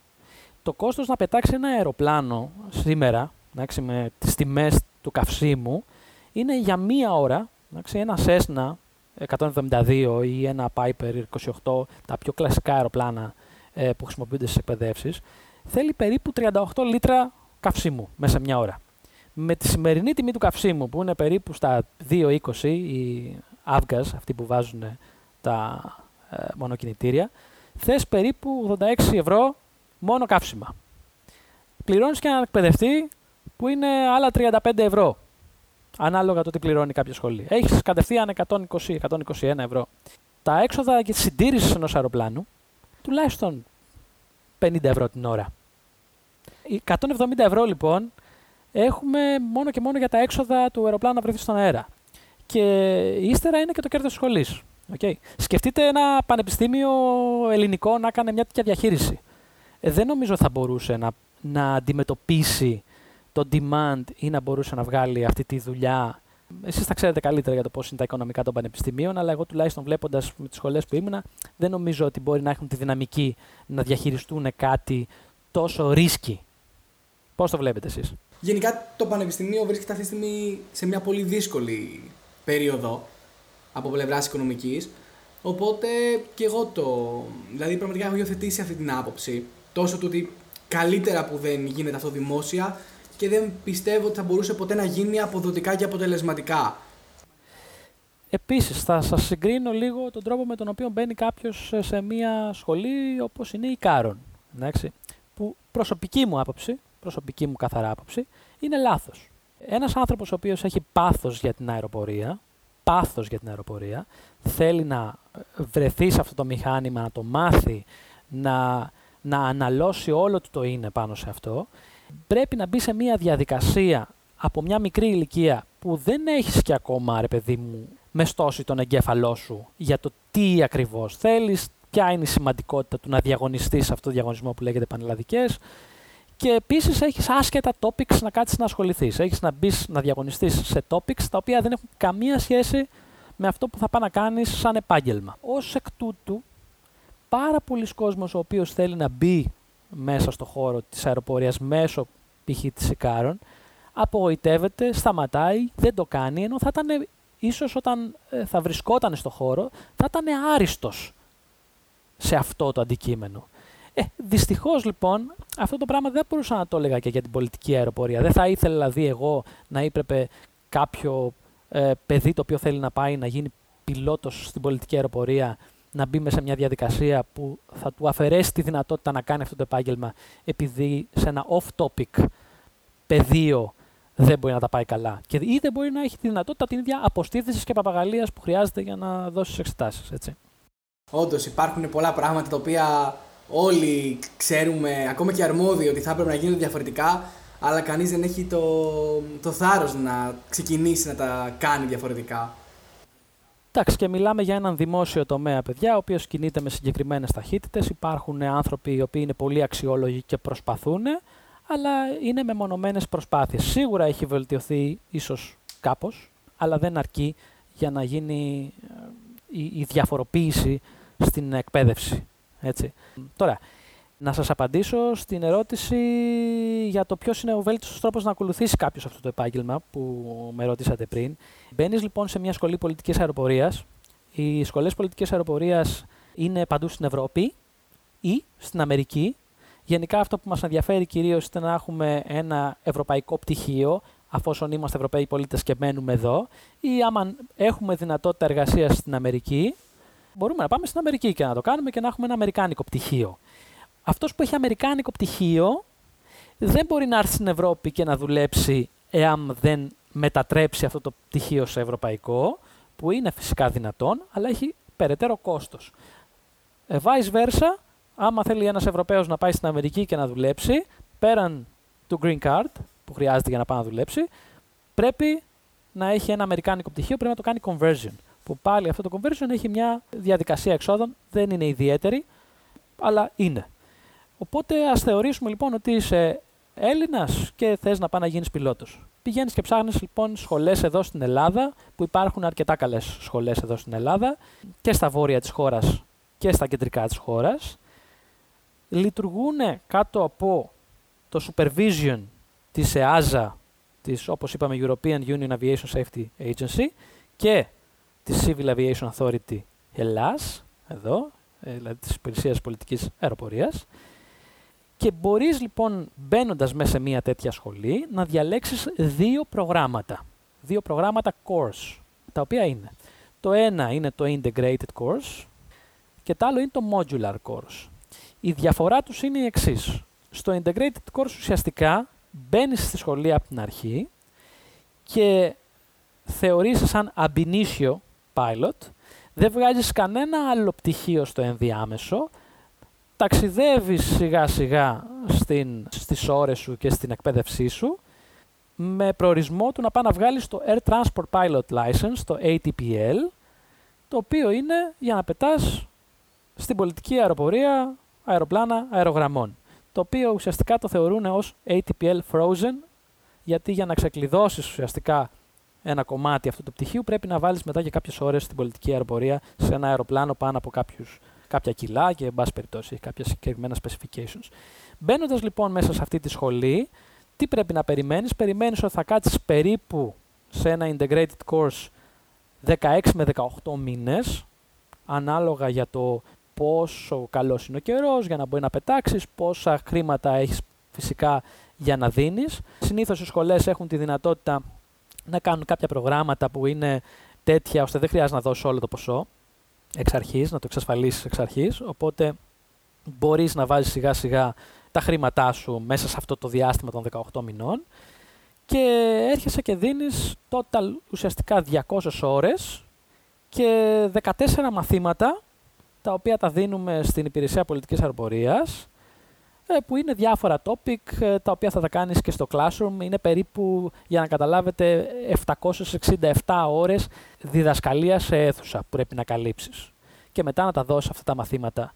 Το κόστος να πετάξει ένα αεροπλάνο σήμερα, εντάξει, με τις τιμές του καυσίμου, είναι για μία ώρα, εντάξει, ένα Cessna 172 ή ένα Piper 28, τα πιο κλασικά αεροπλάνα ε, που χρησιμοποιούνται στις εκπαιδεύσεις, θέλει περίπου 38 λίτρα καυσίμου μέσα σε μια ώρα με τη σημερινή τιμή του καυσίμου που είναι περίπου στα 2,20 οι αύγας, αυτοί που βάζουν τα ε, μονοκινητήρια, θες περίπου 86 ευρώ μόνο καύσιμα. Πληρώνεις και έναν εκπαιδευτή που είναι άλλα 35 ευρώ, ανάλογα το τι πληρώνει κάποια σχολή. Έχεις κατευθείαν 120-121 ευρώ. Τα έξοδα για τη συντήρηση ενός αεροπλάνου, τουλάχιστον 50 ευρώ την ώρα. 170 ευρώ λοιπόν έχουμε μόνο και μόνο για τα έξοδα του αεροπλάνου να βρεθείς στον αέρα. Και ύστερα είναι και το κέρδος της σχολής. Okay. Σκεφτείτε ένα πανεπιστήμιο ελληνικό να κάνει μια τέτοια διαχείριση. Ε, δεν νομίζω θα μπορούσε να, να αντιμετωπίσει το demand ή να μπορούσε να βγάλει αυτή τη δουλειά. Εσείς θα ξέρετε καλύτερα για το πώς είναι τα οικονομικά των πανεπιστημίων, αλλά εγώ τουλάχιστον βλέποντας με τις σχολές που ήμουνα, δεν νομίζω ότι μπορεί να έχουν τη δυναμική να διαχειριστούν κάτι τόσο ρίσκι. Πώς το βλέπετε εσείς; Γενικά το Πανεπιστημίο βρίσκεται αυτή τη στιγμή σε μια πολύ δύσκολη περίοδο από πλευράς οικονομικής. Οπότε και εγώ το. Δηλαδή, πραγματικά έχω υιοθετήσει αυτή την άποψη. Τόσο του ότι καλύτερα που δεν γίνεται αυτό δημόσια και δεν πιστεύω ότι θα μπορούσε ποτέ να γίνει αποδοτικά και αποτελεσματικά. Επίσης, θα σας συγκρίνω λίγο τον τρόπο με τον οποίο μπαίνει κάποιος σε μια σχολή όπως είναι η Κάρον. Εντάξει, που προσωπική μου άποψη, προσωπική μου καθαρά άποψη, είναι λάθος. Ένας άνθρωπος ο οποίος έχει πάθος για την αεροπορία, πάθος για την αεροπορία, θέλει να βρεθεί σε αυτό το μηχάνημα, να το μάθει, να, να αναλώσει όλο του το είναι πάνω σε αυτό, πρέπει να μπει σε μια διαδικασία από μια μικρή ηλικία που δεν έχεις και ακόμα, ρε παιδί μου, μεστώσει τον εγκέφαλό σου για το τι ακριβώς θέλεις, ποια είναι η σημαντικότητα του να διαγωνιστείς σε αυτό το διαγωνισμό που λέγεται πανελλαδικές, και επίσης έχεις άσχετα topics να κάτσεις να ασχοληθείς. Έχεις να μπεις να διαγωνιστείς σε topics τα οποία δεν έχουν καμία σχέση με αυτό που θα πάει να κάνεις σαν επάγγελμα. Ω εκ τούτου, πάρα πολλοί κόσμος ο οποίος θέλει να μπει μέσα στο χώρο της αεροπορίας μέσω π.χ. της Ικάρων, απογοητεύεται, σταματάει, δεν το κάνει, ενώ θα ήταν ίσως όταν ε, θα βρισκόταν στο χώρο, θα ήταν άριστος σε αυτό το αντικείμενο. Ε, Δυστυχώς λοιπόν αυτό το πράγμα δεν μπορούσα να το έλεγα και για την πολιτική αεροπορία. Δεν θα ήθελα δηλαδή εγώ να έπρεπε κάποιο ε, παιδί το οποίο θέλει να πάει να γίνει πιλότος στην πολιτική αεροπορία να μπει μέσα σε μια διαδικασία που θα του αφαιρέσει τη δυνατότητα να κάνει αυτό το επάγγελμα επειδή σε ένα off-topic πεδίο δεν μπορεί να τα πάει καλά. Και ή δεν μπορεί να έχει τη δυνατότητα την ίδια αποστήθηση και παπαγαλίας που χρειάζεται για να δώσει εξετάσεις. Όντως υπάρχουν πολλά πράγματα τα οποία όλοι ξέρουμε, ακόμα και αρμόδιοι, ότι θα έπρεπε να γίνονται διαφορετικά, αλλά κανείς δεν έχει το, το θάρρος να ξεκινήσει να τα κάνει διαφορετικά. Εντάξει, και μιλάμε για έναν δημόσιο τομέα, παιδιά, ο οποίος κινείται με συγκεκριμένες ταχύτητες. Υπάρχουν άνθρωποι οι οποίοι είναι πολύ αξιόλογοι και προσπαθούν, αλλά είναι μεμονωμένες προσπάθειες. Σίγουρα έχει βελτιωθεί ίσως κάπως, αλλά δεν αρκεί για να γίνει ε, η, η διαφοροποίηση στην εκπαίδευση. Έτσι. Τώρα, να σας απαντήσω στην ερώτηση για το ποιος είναι ο βέλτιστος τρόπος να ακολουθήσει κάποιος αυτό το επάγγελμα που με ρωτήσατε πριν. Μπαίνεις λοιπόν σε μια σχολή πολιτικής αεροπορίας. Οι σχολές πολιτικής αεροπορίας είναι παντού στην Ευρώπη ή στην Αμερική. Γενικά αυτό που μας ενδιαφέρει κυρίως είναι να έχουμε ένα ευρωπαϊκό πτυχίο, αφόσον είμαστε Ευρωπαίοι πολίτες και μένουμε εδώ, ή άμα έχουμε δυνατότητα εργασίας στην Αμερική, μπορούμε να πάμε στην Αμερική και να το κάνουμε και να έχουμε ένα αμερικάνικο πτυχίο. Αυτός που έχει αμερικάνικο πτυχίο δεν μπορεί να έρθει στην Ευρώπη και να δουλέψει εάν δεν μετατρέψει αυτό το πτυχίο σε ευρωπαϊκό, που είναι φυσικά δυνατόν, αλλά έχει περαιτέρω κόστος. Ε, vice versa, άμα θέλει ένας Ευρωπαίος να πάει στην Αμερική και να δουλέψει, πέραν του green card που χρειάζεται για να πάει να δουλέψει, πρέπει να έχει ένα αμερικάνικο πτυχίο, πρέπει να το κάνει conversion που πάλι αυτό το conversion έχει μια διαδικασία εξόδων, δεν είναι ιδιαίτερη, αλλά είναι. Οπότε ας θεωρήσουμε λοιπόν ότι είσαι Έλληνας και θες να πάει να γίνεις πιλότος. Πηγαίνεις και ψάχνεις λοιπόν σχολές εδώ στην Ελλάδα, που υπάρχουν αρκετά καλές σχολές εδώ στην Ελλάδα, και στα βόρεια της χώρας και στα κεντρικά της χώρας. Λειτουργούν κάτω από το supervision της ΕΑΖΑ, της όπως είπαμε European Union Aviation Safety Agency, και της Civil Aviation Authority Ελλάς, εδώ, ε, δηλαδή της υπηρεσίας πολιτικής αεροπορίας, και μπορείς λοιπόν μπαίνοντας μέσα σε μια τέτοια σχολή να διαλέξεις δύο προγράμματα. Δύο προγράμματα course, τα οποία είναι. Το ένα είναι το integrated course και το άλλο είναι το modular course. Η διαφορά τους είναι η εξής. Στο integrated course ουσιαστικά μπαίνεις στη σχολή από την αρχή και θεωρείσαι σαν ab initio pilot, δεν βγάζεις κανένα άλλο πτυχίο στο ενδιάμεσο, ταξιδεύεις σιγά σιγά στην, στις ώρες σου και στην εκπαίδευσή σου, με προορισμό του να πάει να βγάλεις το Air Transport Pilot License, το ATPL, το οποίο είναι για να πετάς στην πολιτική αεροπορία αεροπλάνα αερογραμμών. Το οποίο ουσιαστικά το θεωρούν ως ATPL Frozen, γιατί για να ξεκλειδώσεις ουσιαστικά ένα κομμάτι αυτού του πτυχίου, πρέπει να βάλεις μετά για κάποιες ώρες στην πολιτική αεροπορία σε ένα αεροπλάνο πάνω από κάποιους, κάποια κιλά και, εν πάση περιπτώσει, έχει κάποια συγκεκριμένα specifications. Μπαίνοντας λοιπόν μέσα σε αυτή τη σχολή, τι πρέπει να περιμένεις, περιμένεις ότι θα κάτσεις περίπου σε ένα integrated course 16 με 18 μήνες, ανάλογα για το πόσο καλός είναι ο καιρός, για να μπορεί να πετάξεις, πόσα χρήματα έχεις φυσικά για να δίνεις. Συνήθως οι σχολές έχουν τη δυνατότητα να κάνουν κάποια προγράμματα που είναι τέτοια ώστε δεν χρειάζεται να δώσει όλο το ποσό εξ αρχής, να το εξασφαλίσεις εξ αρχής, οπότε μπορείς να βάζεις σιγά σιγά τα χρήματά σου μέσα σε αυτό το διάστημα των 18 μηνών και έρχεσαι και δίνεις total ουσιαστικά 200 ώρες και 14 μαθήματα τα οποία τα δίνουμε στην Υπηρεσία Πολιτικής Αεροπορίας ε, που είναι διάφορα topic ε, τα οποία θα τα κάνεις και στο Classroom. Είναι περίπου, για να καταλάβετε, 767 ώρες διδασκαλία σε αίθουσα που πρέπει να καλύψεις. Και μετά να τα δώσεις αυτά τα μαθήματα.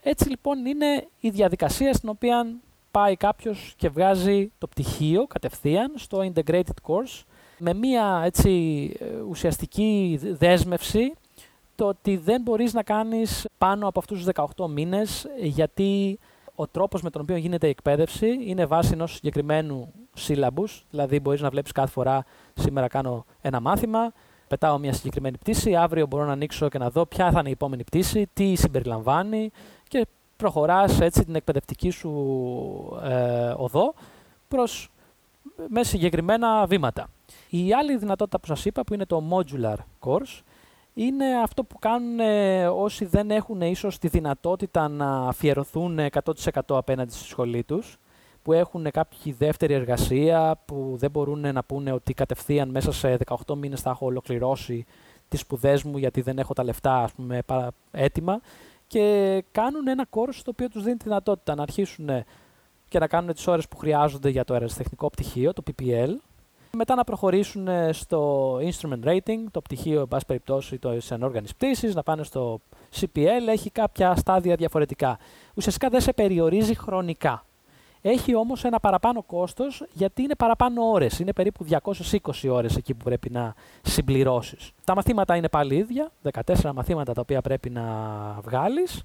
Έτσι λοιπόν είναι η διαδικασία στην οποία πάει κάποιος και βγάζει το πτυχίο κατευθείαν στο Integrated Course με μία έτσι, ε, ουσιαστική δέσμευση το ότι δεν μπορείς να κάνεις πάνω από αυτούς τους 18 μήνες γιατί ο τρόπος με τον οποίο γίνεται η εκπαίδευση είναι βάση ενός συγκεκριμένου σύλλαμπους, δηλαδή μπορείς να βλέπεις κάθε φορά σήμερα κάνω ένα μάθημα, πετάω μια συγκεκριμένη πτήση, αύριο μπορώ να ανοίξω και να δω ποια θα είναι η επόμενη πτήση, τι συμπεριλαμβάνει και προχωράς έτσι την εκπαιδευτική σου ε, οδό προς, με συγκεκριμένα βήματα. Η άλλη δυνατότητα που σας είπα που είναι το modular course είναι αυτό που κάνουν ε, όσοι δεν έχουν ίσως τη δυνατότητα να αφιερωθούν 100% απέναντι στη σχολή τους, που έχουν κάποια δεύτερη εργασία, που δεν μπορούν να πούνε ότι κατευθείαν μέσα σε 18 μήνες θα έχω ολοκληρώσει τις σπουδές μου γιατί δεν έχω τα λεφτά ας πούμε, έτοιμα και κάνουν ένα κόρος το οποίο τους δίνει τη δυνατότητα να αρχίσουν και να κάνουν τις ώρες που χρειάζονται για το αεραστεχνικό πτυχίο, το PPL, μετά να προχωρήσουν ε, στο instrument rating, το πτυχίο, εν πάση περιπτώσει, το ενόργανης πτήσης, να πάνε στο CPL, έχει κάποια στάδια διαφορετικά. Ουσιαστικά δεν σε περιορίζει χρονικά. Έχει όμως ένα παραπάνω κόστος γιατί είναι παραπάνω ώρες. Είναι περίπου 220 ώρες εκεί που πρέπει να συμπληρώσεις. Τα μαθήματα είναι πάλι ίδια, 14 μαθήματα τα οποία πρέπει να βγάλεις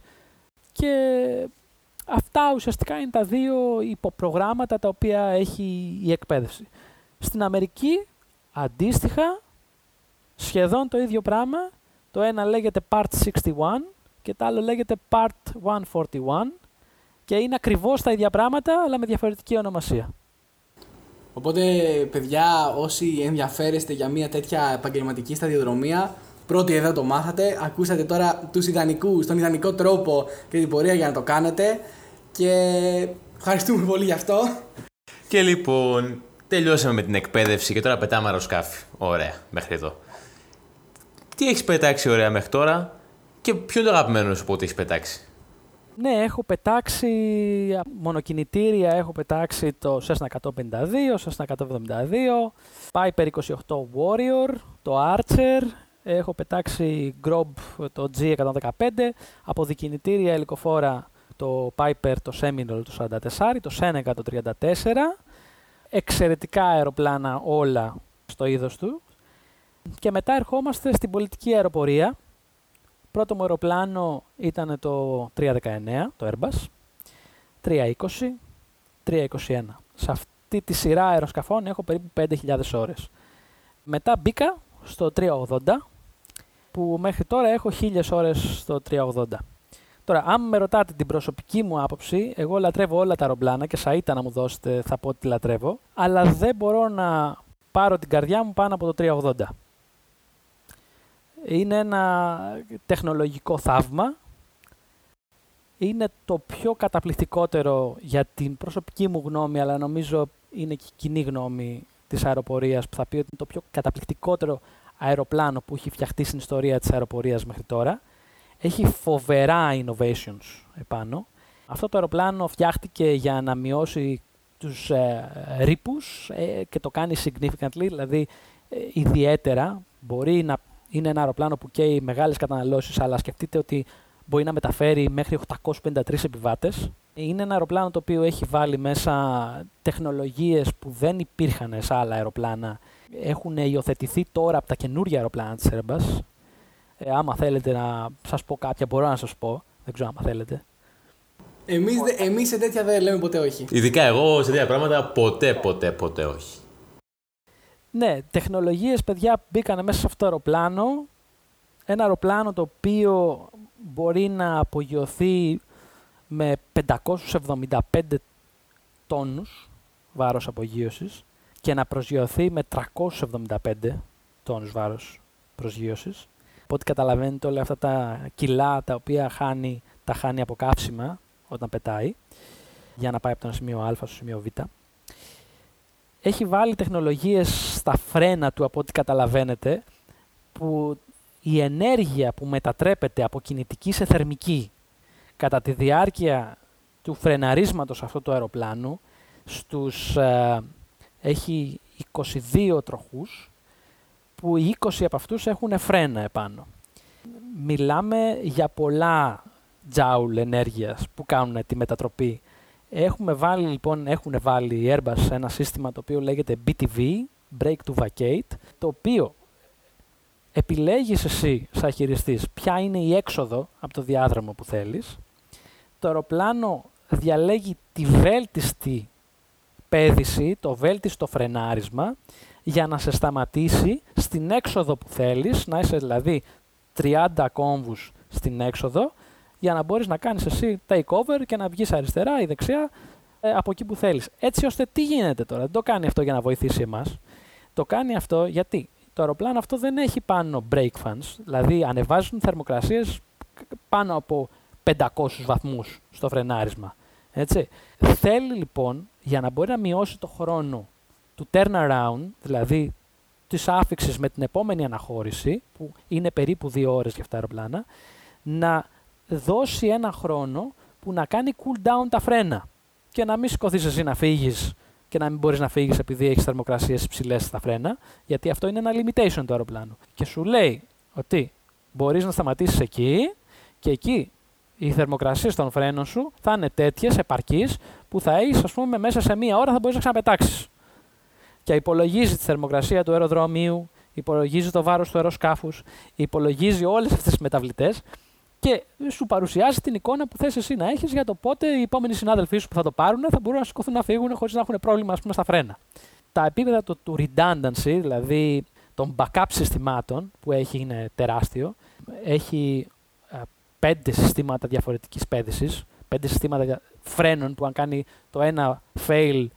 και αυτά ουσιαστικά είναι τα δύο υποπρογράμματα τα οποία έχει η εκπαίδευση. Στην Αμερική, αντίστοιχα, σχεδόν το ίδιο πράγμα. Το ένα λέγεται Part 61 και το άλλο λέγεται Part 141 και είναι ακριβώς τα ίδια πράγματα, αλλά με διαφορετική ονομασία. Οπότε, παιδιά, όσοι ενδιαφέρεστε για μια τέτοια επαγγελματική σταδιοδρομία, πρώτοι εδώ το μάθατε. Ακούσατε τώρα τους ιδανικούς, τον ιδανικό τρόπο και την πορεία για να το κάνετε. Και ευχαριστούμε πολύ γι' αυτό. Και λοιπόν, Τελειώσαμε με την εκπαίδευση και τώρα πετάμε αεροσκάφη. Ωραία, μέχρι εδώ. Τι έχεις πετάξει ωραία μέχρι τώρα και ποιο είναι το αγαπημένο σου που έχεις πετάξει; Ναι, έχω πετάξει μονοκινητήρια, έχω πετάξει το Cessna 152, Cessna 172, Piper 28 Warrior, το Archer, έχω πετάξει Grob το G115, από δικινητήρια ελικοφόρα το Piper το Seminole το 44, το Seneca το 34, εξαιρετικά αεροπλάνα όλα στο είδος του. Και μετά ερχόμαστε στην πολιτική αεροπορία. Πρώτο μου αεροπλάνο ήταν το 319, το Airbus, 320, 321. Σε αυτή τη σειρά αεροσκαφών έχω περίπου 5.000 ώρες. Μετά μπήκα στο 380, που μέχρι τώρα έχω 1.000 ώρες στο 380. Τώρα, αν με ρωτάτε την προσωπική μου άποψη, εγώ λατρεύω όλα τα αεροπλάνα και σαΐτα να μου δώσετε θα πω ότι λατρεύω, αλλά δεν μπορώ να πάρω την καρδιά μου πάνω από το 380. Είναι ένα τεχνολογικό θαύμα. Είναι το πιο καταπληκτικότερο για την προσωπική μου γνώμη, αλλά νομίζω είναι και η κοινή γνώμη της αεροπορίας που θα πει ότι είναι το πιο καταπληκτικότερο αεροπλάνο που έχει φτιαχτεί στην ιστορία της αεροπορίας μέχρι τώρα έχει φοβερά innovations επάνω. Αυτό το αεροπλάνο φτιάχτηκε για να μειώσει τους ε, ρήπους ε, και το κάνει significantly, δηλαδή ε, ιδιαίτερα. Μπορεί να είναι ένα αεροπλάνο που καίει μεγάλες καταναλώσεις, αλλά σκεφτείτε ότι μπορεί να μεταφέρει μέχρι 853 επιβάτες. Είναι ένα αεροπλάνο το οποίο έχει βάλει μέσα τεχνολογίες που δεν υπήρχαν σε άλλα αεροπλάνα. Έχουν υιοθετηθεί τώρα από τα καινούργια αεροπλάνα της Airbus. Ε, άμα θέλετε να σας πω κάποια, μπορώ να σας πω. Δεν ξέρω άμα θέλετε. Εμείς, εμείς σε τέτοια δεν λέμε ποτέ όχι. Ειδικά εγώ σε τέτοια πράγματα ποτέ, ποτέ, ποτέ όχι. Ναι, τεχνολογίες, παιδιά, μπήκαν μέσα σε αυτό το αεροπλάνο. Ένα αεροπλάνο το οποίο μπορεί να απογειωθεί με 575 τόνους βάρος απογείωσης και να προσγειωθεί με 375 τόνους βάρος προσγείωσης. Από ό,τι καταλαβαίνετε όλα αυτά τα κιλά τα οποία χάνει, τα χάνει από καύσιμα όταν πετάει για να πάει από το σημείο Α στο σημείο Β. Έχει βάλει τεχνολογίες στα φρένα του από ό,τι καταλαβαίνετε που η ενέργεια που μετατρέπεται από κινητική σε θερμική κατά τη διάρκεια του φρεναρίσματος αυτού του αεροπλάνου στους, ε, έχει 22 τροχούς που οι 20 από αυτούς έχουν φρένα επάνω. Μιλάμε για πολλά τζάουλ ενέργειας που κάνουν τη μετατροπή. Έχουμε βάλει, λοιπόν, έχουν βάλει η Airbus ένα σύστημα το οποίο λέγεται BTV, Break to Vacate, το οποίο επιλέγεις εσύ σαν χειριστής ποια είναι η έξοδο από το διάδρομο που θέλεις. Το αεροπλάνο διαλέγει τη βέλτιστη πέδηση, το βέλτιστο φρενάρισμα για να σε σταματήσει στην έξοδο που θέλεις, να είσαι δηλαδή 30 κόμβους στην έξοδο για να μπορείς να κάνεις εσύ take over και να βγεις αριστερά ή δεξιά ε, από εκεί που θέλεις. Έτσι ώστε τι γίνεται τώρα, δεν το κάνει αυτό για να βοηθήσει εμάς. Το κάνει αυτό γιατί; Το αεροπλάνο αυτό δεν έχει πάνω break fans, δηλαδή ανεβάζουν θερμοκρασίες πάνω από 500 βαθμούς στο φρενάρισμα. Έτσι. Θέλει λοιπόν για να μπορεί να μειώσει το χρόνο του turnaround, δηλαδή της άφηξης με την επόμενη αναχώρηση, που είναι περίπου δύο ώρες για αυτά τα αεροπλάνα, να δώσει ένα χρόνο που να κάνει cool down τα φρένα και να μην σηκωθείς εσύ να φύγεις και να μην μπορείς να φύγεις επειδή έχεις θερμοκρασίες υψηλέ στα φρένα, γιατί αυτό είναι ένα limitation του αεροπλάνου. Και σου λέει ότι μπορείς να σταματήσεις εκεί και εκεί οι θερμοκρασίες των φρένων σου θα είναι τέτοιες, επαρκείς, που θα έχεις, ας πούμε, μέσα σε μία ώρα θα μπορείς να ξαναπετάξεις. Και υπολογίζει τη θερμοκρασία του αεροδρομίου, υπολογίζει το βάρος του αεροσκάφους, υπολογίζει όλες αυτές τις μεταβλητές και σου παρουσιάζει την εικόνα που θες εσύ να έχεις για το πότε οι επόμενοι συνάδελφοί σου που θα το πάρουν θα μπορούν να σηκωθούν να φύγουν χωρίς να έχουν πρόβλημα ας πούμε, στα φρένα. Τα επίπεδα του, του redundancy, δηλαδή των backup συστημάτων που έχει είναι τεράστιο. Έχει πέντε συστήματα διαφορετικής πέδησης, πέντε συστήματα φρένων που αν κάνει το ένα fail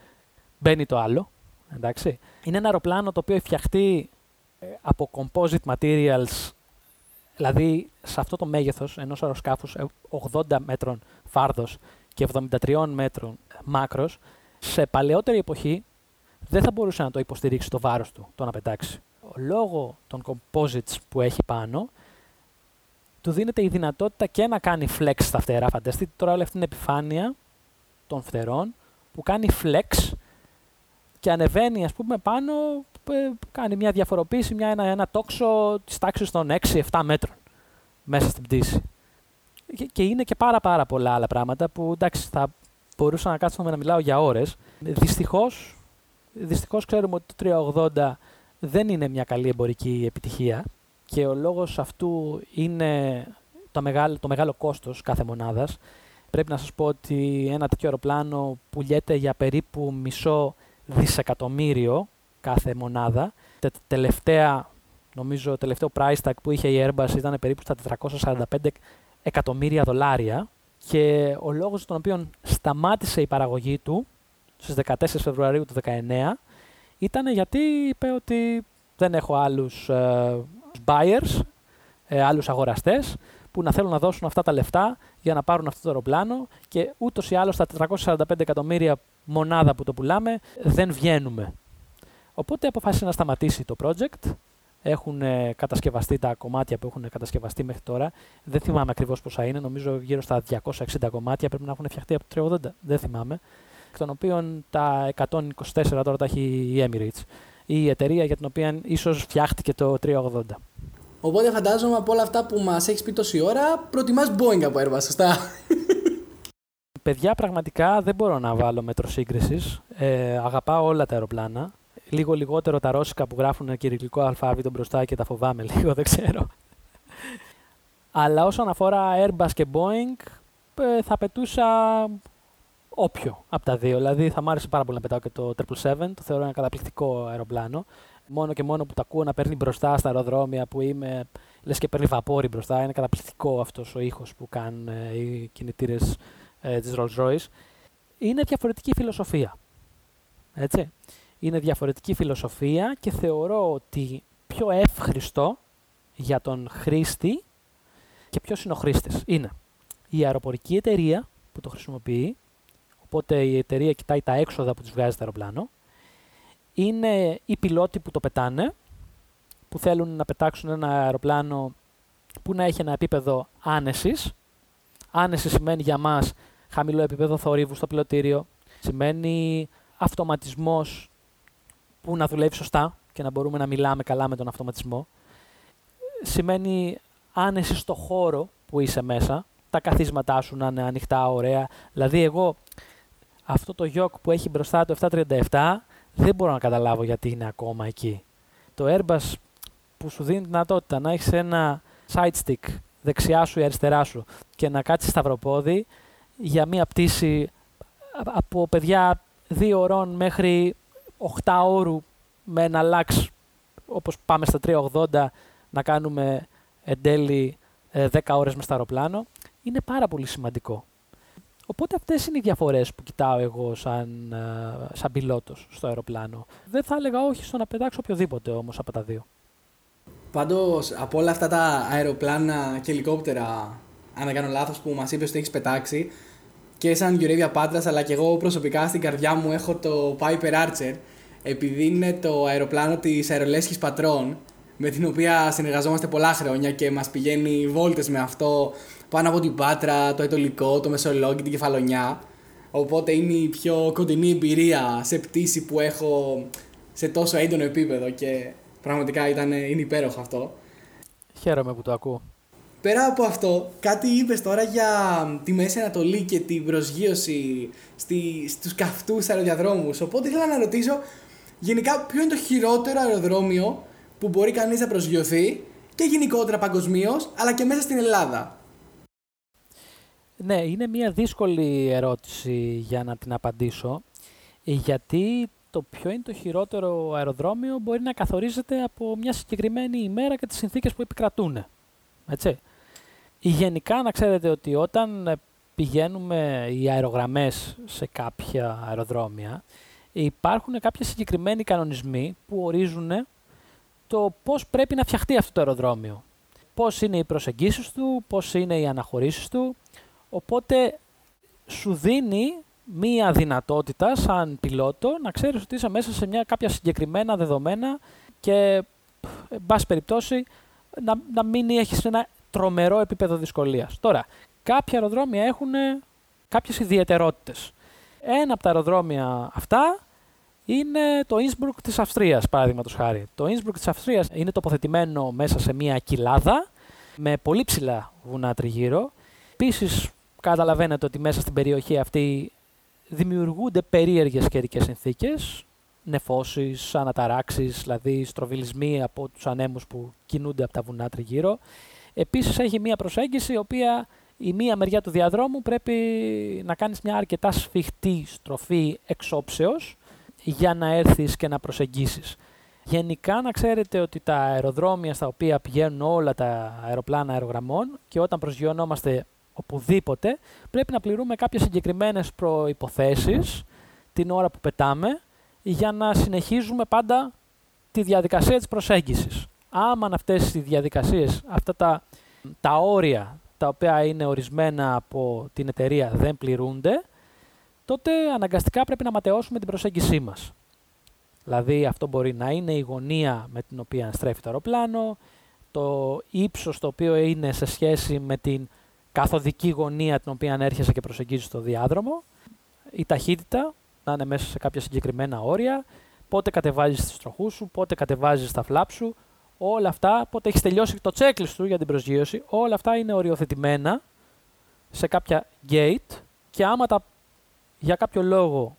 μπαίνει το άλλο. Εντάξει. Είναι ένα αεροπλάνο το οποίο έχει φτιαχτεί ε, από composite materials, δηλαδή σε αυτό το μέγεθος ενός αεροσκάφους 80 ε, μέτρων φάρδος και 73 μέτρων μάκρος, σε παλαιότερη εποχή δεν θα μπορούσε να το υποστηρίξει το βάρος του, το να πετάξει. Λόγω των composites που έχει πάνω, του δίνεται η δυνατότητα και να κάνει flex στα φτερά. Φανταστείτε τώρα όλη αυτή την επιφάνεια των φτερών που κάνει flex και ανεβαίνει ας πούμε πάνω, ε, κάνει μια διαφοροποίηση, μια, ένα, ένα τόξο της τάξης των 6-7 μέτρων μέσα στην πτήση. Και, είναι και πάρα πάρα πολλά άλλα πράγματα που εντάξει θα μπορούσα να κάτσουμε να μιλάω για ώρες. Δυστυχώς, δυστυχώς ξέρουμε ότι το 380 δεν είναι μια καλή εμπορική επιτυχία και ο λόγος αυτού είναι το μεγάλο, το μεγάλο κόστος κάθε μονάδας. Πρέπει να σας πω ότι ένα τέτοιο αεροπλάνο πουλιέται για περίπου μισό δισεκατομμύριο κάθε μονάδα. Τε, τελευταία, νομίζω, το τελευταίο price tag που είχε η Airbus ήταν περίπου στα 445 εκατομμύρια δολάρια και ο λόγος τον οποίο σταμάτησε η παραγωγή του στις 14 Φεβρουαρίου του 2019 ήταν γιατί είπε ότι δεν έχω άλλους ε, buyers, ε, άλλους αγοραστές, που να θέλουν να δώσουν αυτά τα λεφτά για να πάρουν αυτό το αεροπλάνο και ούτως ή άλλως στα 445 εκατομμύρια μονάδα που το πουλάμε δεν βγαίνουμε. Οπότε αποφάσισε να σταματήσει το project. Έχουν ε, κατασκευαστεί τα κομμάτια που έχουν κατασκευαστεί μέχρι τώρα. Δεν θυμάμαι ακριβώς πόσα είναι. Νομίζω γύρω στα 260 κομμάτια πρέπει να έχουν φτιαχτεί από το 380. Δεν θυμάμαι. Εκ των οποίων τα 124 τώρα τα έχει η Emirates. Η εταιρεία για την οποία ίσως φτιάχτηκε το 380. Οπότε φαντάζομαι από όλα αυτά που μας έχεις πει τόση ώρα, προτιμάς Boeing από Airbus, σωστά; Παιδιά, πραγματικά δεν μπορώ να βάλω μέτρο σύγκρισης. Ε, αγαπάω όλα τα αεροπλάνα. Λίγο λιγότερο τα ρώσικα που γράφουν κυριλικό αλφάβητο μπροστά και τα φοβάμαι λίγο, δεν ξέρω. Αλλά όσον αφορά Airbus και Boeing, ε, θα πετούσα όποιο από τα δύο. Δηλαδή θα μου άρεσε πάρα πολύ να πετάω και το 777, το θεωρώ ένα καταπληκτικό αεροπλάνο μόνο και μόνο που τα ακούω να παίρνει μπροστά στα αεροδρόμια που είμαι, λες και παίρνει βαπόρι μπροστά. Είναι καταπληκτικό αυτός ο ήχος που κάνουν ε, οι κινητήρες ε, της Rolls Royce. Είναι διαφορετική φιλοσοφία. Έτσι. Είναι διαφορετική φιλοσοφία και θεωρώ ότι πιο εύχριστο για τον χρήστη και ποιος είναι ο χρήστης. Είναι η αεροπορική εταιρεία που το χρησιμοποιεί, οπότε η εταιρεία κοιτάει τα έξοδα που της βγάζει το αεροπλάνο, είναι οι πιλότοι που το πετάνε, που θέλουν να πετάξουν ένα αεροπλάνο που να έχει ένα επίπεδο άνεσης. Άνεση σημαίνει για μας χαμηλό επίπεδο θορύβου στο πιλωτήριο. Σημαίνει αυτοματισμός που να δουλεύει σωστά και να μπορούμε να μιλάμε καλά με τον αυτοματισμό. Σημαίνει άνεση στο χώρο που είσαι μέσα, τα καθίσματά σου να είναι ανοιχτά, ωραία. Δηλαδή εγώ αυτό το γιοκ που έχει μπροστά το 737 δεν μπορώ να καταλάβω γιατί είναι ακόμα εκεί. Το Airbus που σου δίνει τη δυνατότητα να έχεις ένα side stick δεξιά σου ή αριστερά σου και να κάτσεις σταυροπόδι για μία πτήση από παιδιά δύο ώρων μέχρι 8 ώρου με ένα λάξ όπως πάμε στα 380 να κάνουμε εν τέλει 10 ε, ώρες με στο αεροπλάνο είναι πάρα πολύ σημαντικό. Οπότε αυτές είναι οι διαφορές που κοιτάω εγώ σαν, ε, σαν πιλότος στο αεροπλάνο. Δεν θα έλεγα όχι στο να πετάξω οποιοδήποτε όμως από τα δύο. Πάντως από όλα αυτά τα αεροπλάνα και ελικόπτερα, αν δεν κάνω λάθος που μας είπες ότι έχεις πετάξει, και σαν Γιουρέβια Πάτρα, αλλά και εγώ προσωπικά στην καρδιά μου έχω το Piper Archer, επειδή είναι το αεροπλάνο της Αερολέσχη Πατρών, με την οποία συνεργαζόμαστε πολλά χρόνια και μας πηγαίνει βόλτες με αυτό πάνω από την Πάτρα, το Ετωλικό, το Μεσολόγγι, την Κεφαλονιά. Οπότε είναι η πιο κοντινή εμπειρία σε πτήση που έχω σε τόσο έντονο επίπεδο και πραγματικά ήταν, είναι υπέροχο αυτό. Χαίρομαι που το ακούω. Πέρα από αυτό, κάτι είπες τώρα για τη Μέση Ανατολή και την προσγείωση στη, στους καυτούς αεροδιαδρόμους. Οπότε ήθελα να ρωτήσω γενικά ποιο είναι το χειρότερο αεροδρόμιο που μπορεί κανείς να προσγειωθεί και γενικότερα παγκοσμίως, αλλά και μέσα στην Ελλάδα. Ναι, είναι μια δύσκολη ερώτηση για να την απαντήσω, γιατί το ποιο είναι το χειρότερο αεροδρόμιο μπορεί να καθορίζεται από μια συγκεκριμένη ημέρα και τις συνθήκες που επικρατούν. Έτσι. Γενικά να ξέρετε ότι όταν πηγαίνουμε οι αερογραμμές σε κάποια αεροδρόμια, υπάρχουν κάποιοι συγκεκριμένοι κανονισμοί που ορίζουν το πώς πρέπει να φτιαχτεί αυτό το αεροδρόμιο. Πώς είναι οι προσεγγίσεις του, πώς είναι οι αναχωρήσεις του. Οπότε σου δίνει μία δυνατότητα σαν πιλότο να ξέρεις ότι είσαι μέσα σε μια κάποια συγκεκριμένα δεδομένα και, εν πάση περιπτώσει, να, να μην έχεις ένα τρομερό επίπεδο δυσκολίας. Τώρα, κάποια αεροδρόμια έχουν κάποιες ιδιαιτερότητες. Ένα από τα αεροδρόμια αυτά είναι το Innsbruck της Αυστρίας, παραδείγματος χάρη. Το Innsbruck της Αυστρίας είναι τοποθετημένο μέσα σε μια κοιλάδα με πολύ ψηλά βουνά τριγύρω. Επίσης, καταλαβαίνετε ότι μέσα στην περιοχή αυτή δημιουργούνται περίεργες καιρικές συνθήκες, νεφώσεις, αναταράξεις, δηλαδή στροβιλισμοί από τους ανέμους που κινούνται από τα βουνά τριγύρω. Επίσης έχει μία προσέγγιση η οποία η μία μεριά του διαδρόμου πρέπει να κάνεις μια αρκετά σφιχτή στροφή εξόψεως για να έρθεις και να προσεγγίσεις. Γενικά να ξέρετε ότι τα αεροδρόμια στα οποία πηγαίνουν όλα τα αεροπλάνα αερογραμμών και όταν προσγειωνόμαστε οπουδήποτε πρέπει να πληρούμε κάποιες συγκεκριμένες προϋποθέσεις την ώρα που πετάμε για να συνεχίζουμε πάντα τη διαδικασία της προσέγγισης. Άμα αυτές οι διαδικασίες, αυτά τα, τα όρια τα οποία είναι ορισμένα από την εταιρεία δεν πληρούνται, τότε αναγκαστικά πρέπει να ματαιώσουμε την προσέγγισή μας. Δηλαδή αυτό μπορεί να είναι η γωνία με την οποία στρέφει το αεροπλάνο, το ύψος το οποίο είναι σε σχέση με την καθοδική γωνία την οποία έρχεσαι και προσεγγίζεις στο διάδρομο, η ταχύτητα να είναι μέσα σε κάποια συγκεκριμένα όρια, πότε κατεβάζεις τις τροχούς σου, πότε κατεβάζεις τα φλάπ σου, όλα αυτά, πότε έχεις τελειώσει το checklist του για την προσγείωση, όλα αυτά είναι οριοθετημένα σε κάποια gate και άμα τα, για κάποιο λόγο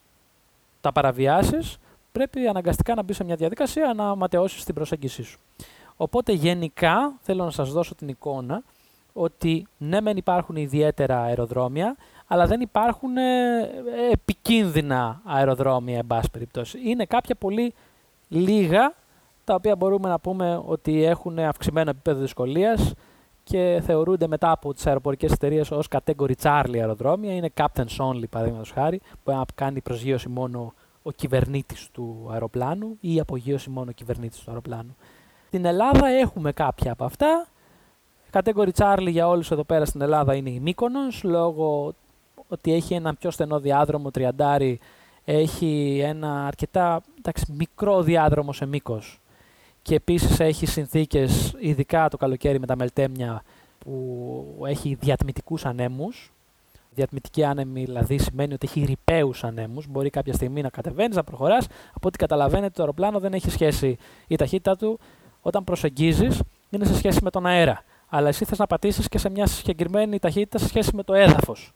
τα παραβιάσεις, πρέπει αναγκαστικά να μπει σε μια διαδικασία να ματαιώσεις την προσέγγιση σου. Οπότε γενικά θέλω να σας δώσω την εικόνα ότι ναι μεν υπάρχουν ιδιαίτερα αεροδρόμια, αλλά δεν υπάρχουν ε, επικίνδυνα αεροδρόμια, εν πάση περιπτώσει. Είναι κάποια πολύ λίγα τα οποία μπορούμε να πούμε ότι έχουν αυξημένο επίπεδο δυσκολίας και θεωρούνται μετά από τις αεροπορικές εταιρείες ως category Charlie αεροδρόμια. Είναι captain's only, παραδείγματος χάρη, που να κάνει προσγείωση μόνο ο κυβερνήτης του αεροπλάνου ή απογείωση μόνο ο κυβερνήτης του αεροπλάνου. Στην Ελλάδα έχουμε κάποια από αυτά. Category Charlie για όλους εδώ πέρα στην Ελλάδα είναι η Mykonos, λόγω ότι έχει ένα πιο στενό διάδρομο, τριαντάρι, έχει ένα αρκετά εντάξει, μικρό διάδρομο σε μήκος και επίσης έχει συνθήκες, ειδικά το καλοκαίρι με τα μελτέμια, που έχει διατμητικούς ανέμους. Διατμητική άνεμη δηλαδή σημαίνει ότι έχει ρηπαίους ανέμους. Μπορεί κάποια στιγμή να κατεβαίνεις, να προχωράς. Από ό,τι καταλαβαίνετε το αεροπλάνο δεν έχει σχέση η ταχύτητα του όταν προσεγγίζεις είναι σε σχέση με τον αέρα. Αλλά εσύ θες να πατήσεις και σε μια συγκεκριμένη ταχύτητα σε σχέση με το έδαφος.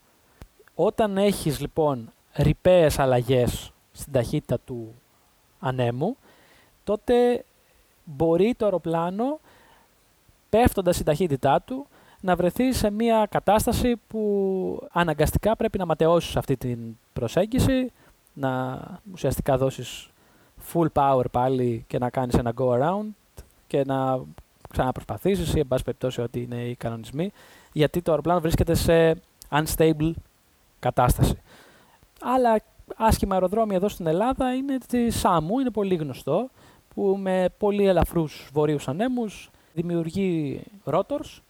Όταν έχεις λοιπόν ρηπαίες αλλαγές στην ταχύτητα του ανέμου, τότε μπορεί το αεροπλάνο, πέφτοντας η ταχύτητά του, να βρεθεί σε μια κατάσταση που αναγκαστικά πρέπει να ματαιώσεις αυτή την προσέγγιση, να ουσιαστικά δώσεις full power πάλι και να κάνεις ένα go around και να ξαναπροσπαθήσεις ή εν πάση περιπτώσει ότι είναι οι κανονισμοί, γιατί το αεροπλάνο βρίσκεται σε unstable κατάσταση. Άλλα άσχημα αεροδρόμια εδώ στην Ελλάδα είναι τη Σάμου, είναι πολύ γνωστό, που με πολύ ελαφρούς βορείους ανέμους δημιουργεί rotors,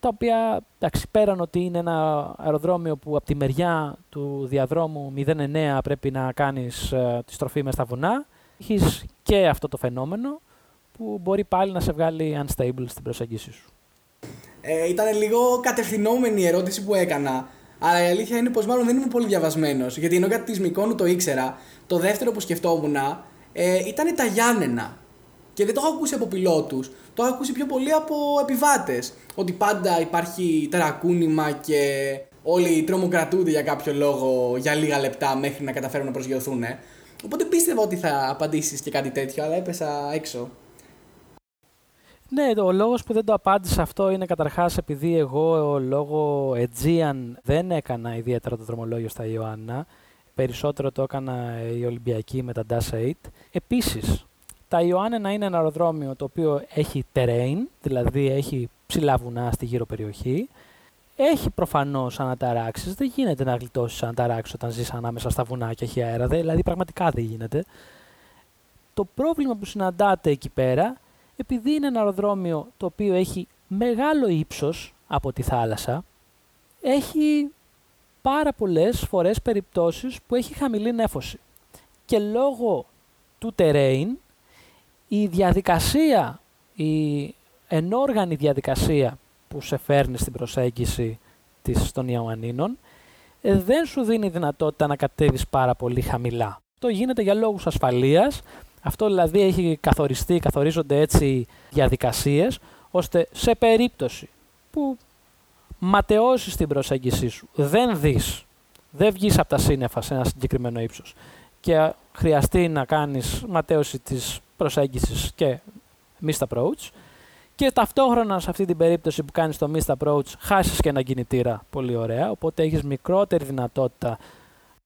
τα οποία εντάξει, πέραν ότι είναι ένα αεροδρόμιο που από τη μεριά του διαδρόμου 09 πρέπει να κάνεις ε, τη στροφή μες στα βουνά, έχεις και αυτό το φαινόμενο που μπορεί πάλι να σε βγάλει unstable στην προσέγγιση σου. Ε, ήταν λίγο κατευθυνόμενη η ερώτηση που έκανα. Αλλά η αλήθεια είναι πως μάλλον δεν είμαι πολύ διαβασμένος. Γιατί ενώ κάτι της Μικόνου το ήξερα, το δεύτερο που σκεφτόμουν ε, ήταν τα Γιάννενα. Και δεν το έχω ακούσει από πιλότους. Το έχω ακούσει πιο πολύ από επιβάτες. Ότι πάντα υπάρχει τερακούνημα και όλοι τρομοκρατούνται για κάποιο λόγο για λίγα λεπτά μέχρι να καταφέρουν να προσγειωθούν. Οπότε πίστευα ότι θα απαντήσεις και κάτι τέτοιο, αλλά έπεσα έξω. Ναι, ο λόγος που δεν το απάντησα αυτό είναι καταρχάς επειδή εγώ λόγω Aegean δεν έκανα ιδιαίτερα το δρομολόγιο στα Ιωάννα. Περισσότερο το έκανα η Ολυμπιακή με τα Dash 8. Επίσης, τα Ιωάννενα είναι ένα αεροδρόμιο το οποίο έχει terrain, δηλαδή έχει ψηλά βουνά στη γύρω περιοχή. Έχει προφανώς αναταράξεις. Δεν γίνεται να γλιτώσεις αναταράξεις όταν ζεις ανάμεσα στα βουνά και έχει αέρα. Δηλαδή, πραγματικά δεν γίνεται. Το πρόβλημα που συναντάτε εκεί πέρα επειδή είναι ένα αεροδρόμιο το οποίο έχει μεγάλο ύψος από τη θάλασσα, έχει πάρα πολλές φορές περιπτώσεις που έχει χαμηλή νέφωση. Και λόγω του terrain, η διαδικασία, η ενόργανη διαδικασία που σε φέρνει στην προσέγγιση της, των Ιωαννίνων, ε, δεν σου δίνει δυνατότητα να κατέβεις πάρα πολύ χαμηλά. Το γίνεται για λόγους ασφαλείας, αυτό δηλαδή έχει καθοριστεί, καθορίζονται έτσι διαδικασίες, ώστε σε περίπτωση που ματαιώσεις την προσέγγιση σου, δεν δεις, δεν βγεις από τα σύννεφα σε ένα συγκεκριμένο ύψος και χρειαστεί να κάνεις ματέωση της προσέγγισης και missed approach και ταυτόχρονα σε αυτή την περίπτωση που κάνεις το missed approach χάσεις και ένα κινητήρα πολύ ωραία, οπότε έχεις μικρότερη δυνατότητα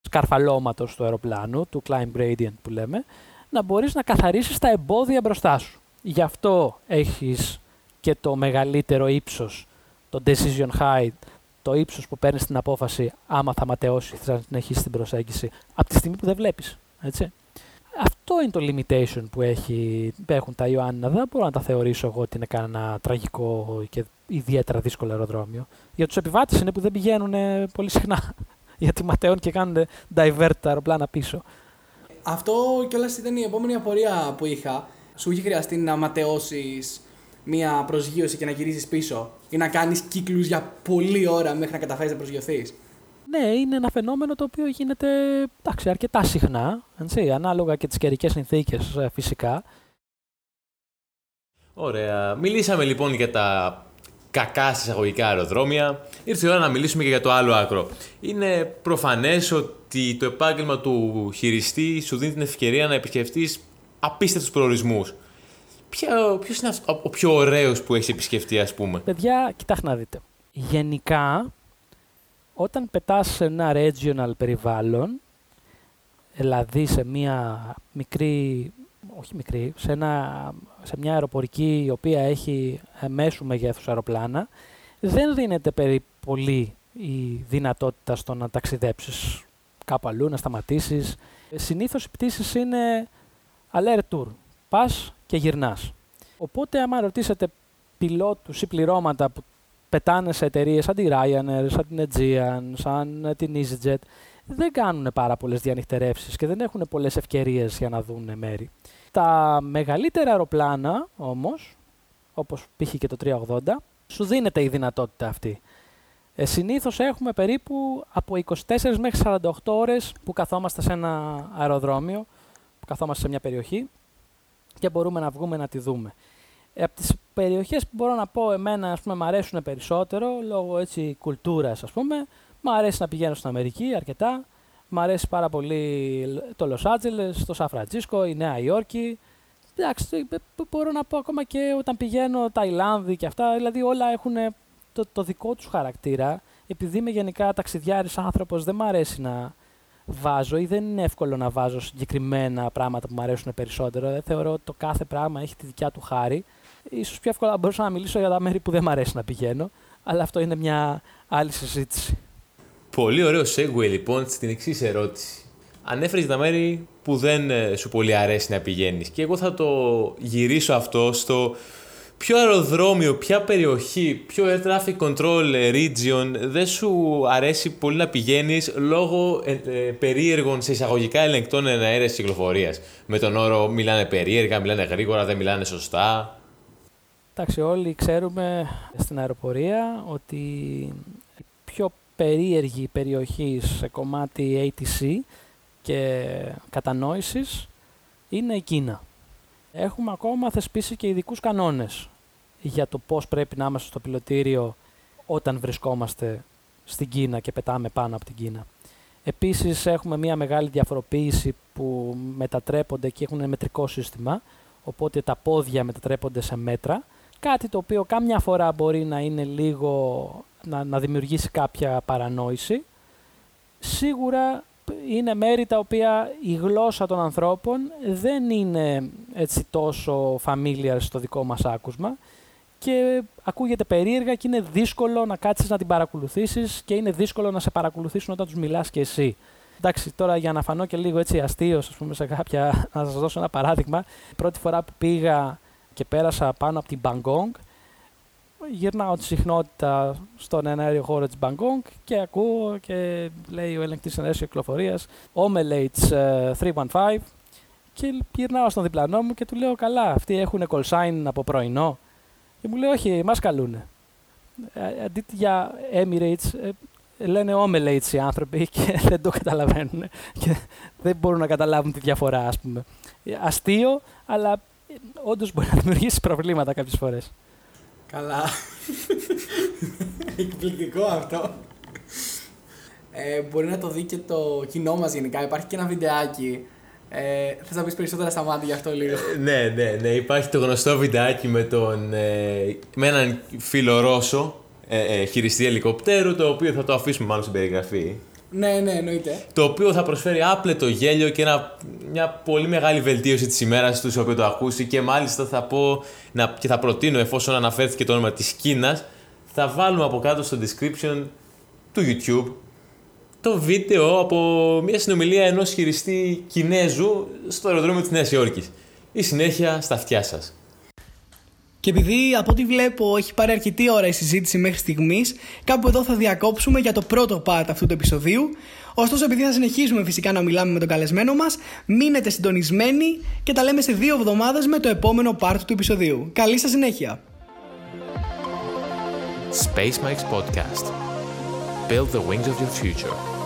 σκαρφαλώματος του αεροπλάνου, του climb gradient που λέμε, να μπορείς να καθαρίσεις τα εμπόδια μπροστά σου. Γι' αυτό έχεις και το μεγαλύτερο ύψος, το decision height, το ύψος που παίρνεις την απόφαση άμα θα ματαιώσεις, θα συνεχίσεις την προσέγγιση, από τη στιγμή που δεν βλέπεις. Έτσι. Αυτό είναι το limitation που, έχει, που έχουν τα Ιωάννινα. Δεν μπορώ να τα θεωρήσω εγώ ότι είναι κανένα τραγικό και ιδιαίτερα δύσκολο αεροδρόμιο. Για τους επιβάτες είναι που δεν πηγαίνουν πολύ συχνά. Γιατί ματαιώνουν και κάνουν divert τα αεροπλάνα πίσω. Αυτό κιόλας ήταν η επόμενη απορία που είχα. Σου είχε χρειαστεί να ματαιώσεις μία προσγείωση και να γυρίσει πίσω ή να κάνεις κύκλους για πολλή ώρα μέχρι να καταφέρεις να προσγειωθείς. Ναι, είναι ένα φαινόμενο το οποίο γίνεται εντάξει, αρκετά συχνά, έτσι, ανάλογα και τις καιρικές συνθήκες ε, φυσικά. Ωραία. Μιλήσαμε λοιπόν για τα κακά συσταγωγικά αεροδρόμια. Ήρθε η ώρα να μιλήσουμε και για το άλλο άκρο. Είναι προφανές ότι το επάγγελμα του χειριστή σου δίνει την ευκαιρία να επισκεφτείς απίστευτους προορισμούς. Ποιο είναι ο πιο ωραίος που έχει επισκεφτεί, ας πούμε; Παιδιά, κοιτάξτε να δείτε. Γενικά, όταν πετάς σε ένα regional περιβάλλον, δηλαδή σε μια μικρή, όχι μικρή, σε, ένα, σε μια αεροπορική η οποία έχει μέσου μεγέθους αεροπλάνα, δεν δίνεται περί πολύ η δυνατότητα στο να ταξιδέψεις κάπου αλλού, να σταματήσεις. Συνήθως οι πτήσεις είναι alert tour. Πας και γυρνάς. Οπότε άμα ρωτήσετε πιλότους ή πληρώματα που πετάνε σε εταιρείες σαν τη Ryanair, σαν την Aegean, σαν την EasyJet, δεν κάνουν πάρα πολλές διανυκτερεύσει και δεν έχουν πολλές ευκαιρίες για να δουν μέρη. Τα μεγαλύτερα αεροπλάνα όμως, όπως π.χ. και το 380, σου δίνεται η δυνατότητα αυτή. Ε, συνήθως έχουμε περίπου από 24 μέχρι 48 ώρες που καθόμαστε σε ένα αεροδρόμιο, που καθόμαστε σε μια περιοχή και μπορούμε να βγούμε να τη δούμε. Ε, από τις περιοχές που μπορώ να πω εμένα ας πούμε, μ' αρέσουν περισσότερο, λόγω έτσι κουλτούρας ας πούμε, μ' αρέσει να πηγαίνω στην Αμερική αρκετά, μ' αρέσει πάρα πολύ το Λος Άτζελες, το Σαν Φραντζίσκο, η Νέα Υόρκη, εντάξει, ε, μπορώ να πω ακόμα και όταν πηγαίνω Ταϊλάνδη και αυτά, δηλαδή όλα έχουν το, το δικό τους χαρακτήρα. Επειδή είμαι γενικά ταξιδιάρης άνθρωπος, δεν μου αρέσει να βάζω ή δεν είναι εύκολο να βάζω συγκεκριμένα πράγματα που μου αρέσουν περισσότερο. Δεν θεωρώ ότι το κάθε πράγμα έχει τη δικιά του χάρη. Ίσως πιο εύκολα μπορούσα να μιλήσω για τα μέρη που δεν μου αρέσει να πηγαίνω, αλλά αυτό είναι μια άλλη συζήτηση. Πολύ ωραίο segue λοιπόν στην εξής ερώτηση. Ανέφερες τα μέρη που δεν ε, σου πολύ αρέσει να πηγαίνεις. Και εγώ θα το γυρίσω αυτό στο ποιο αεροδρόμιο, ποια περιοχή, ποιο air traffic control region δεν σου αρέσει πολύ να πηγαίνεις λόγω ε, ε, περίεργων σε εισαγωγικά ελεγκτών εναέρειας κυκλοφορίας. Με τον όρο μιλάνε περίεργα, μιλάνε γρήγορα, δεν μιλάνε σωστά. Εντάξει, όλοι ξέρουμε στην αεροπορία ότι η πιο περίεργη περιοχή σε κομμάτι ATC και κατανόησης είναι η Κίνα. Έχουμε ακόμα θεσπίσει και ειδικούς κανόνες για το πώς πρέπει να είμαστε στο πιλωτήριο όταν βρισκόμαστε στην Κίνα και πετάμε πάνω από την Κίνα. Επίσης έχουμε μια μεγάλη διαφοροποίηση που μετατρέπονται και έχουν μετρικό σύστημα, οπότε τα πόδια μετατρέπονται σε μέτρα, κάτι το οποίο κάμια φορά μπορεί να είναι λίγο, να, να δημιουργήσει κάποια παρανόηση. Σίγουρα είναι μέρη τα οποία η γλώσσα των ανθρώπων δεν είναι έτσι τόσο familiar στο δικό μας άκουσμα και ακούγεται περίεργα και είναι δύσκολο να κάτσεις να την παρακολουθήσεις και είναι δύσκολο να σε παρακολουθήσουν όταν τους μιλάς και εσύ. Εντάξει, τώρα για να φανώ και λίγο έτσι αστείος, ας πούμε, σε κάποια, να σας δώσω ένα παράδειγμα. πρώτη φορά που πήγα και πέρασα πάνω από την Bangkok, γυρνάω τη συχνότητα στον εναέριο χώρο της Bangkok και ακούω και λέει ο ελεγκτής εναέρειας κυκλοφορίας Omelates 315 και γυρνάω στον διπλανό μου και του λέω καλά, αυτοί έχουν call sign από πρωινό. Και μου λέει όχι, μας καλούνε. Ε, αντί για Emirates, ε, λένε Omelates οι άνθρωποι και δεν το καταλαβαίνουν και δεν μπορούν να καταλάβουν τη διαφορά, ας πούμε. Αστείο, αλλά όντως μπορεί να δημιουργήσει προβλήματα κάποιες φορές. Καλά. Εκπληκτικό αυτό. Ε, μπορεί να το δει και το κοινό μας γενικά. Υπάρχει και ένα βιντεάκι. Ε, θες να πεις περισσότερα στα μάτια γι' αυτό λίγο; Ε, ναι, ναι, ναι. Υπάρχει το γνωστό βιντεάκι με, τον, ε, με έναν φίλο Ρώσο, ε, ε, χειριστή ελικοπτέρου, το οποίο θα το αφήσουμε μάλλον στην περιγραφή. Ναι, ναι, εννοείται. Το οποίο θα προσφέρει άπλετο γέλιο και ένα, μια πολύ μεγάλη βελτίωση της ημέρας του, οποίο το ακούσει. Και μάλιστα θα πω να, και θα προτείνω, εφόσον αναφέρθηκε το όνομα της Κίνας, θα βάλουμε από κάτω στο description του YouTube το βίντεο από μια συνομιλία ενός χειριστή Κινέζου στο αεροδρόμιο της Νέας Υόρκης. Η συνέχεια στα αυτιά σας. Και επειδή από ό,τι βλέπω έχει πάρει αρκετή ώρα η συζήτηση μέχρι στιγμής, κάπου εδώ θα διακόψουμε για το πρώτο part αυτού του επεισοδίου. Ωστόσο, επειδή θα συνεχίσουμε φυσικά να μιλάμε με τον καλεσμένο μας, μείνετε συντονισμένοι και τα λέμε σε δύο εβδομάδες με το επόμενο part του επεισοδίου. Καλή σας συνέχεια! Space Mike's Podcast. Build the wings of your future.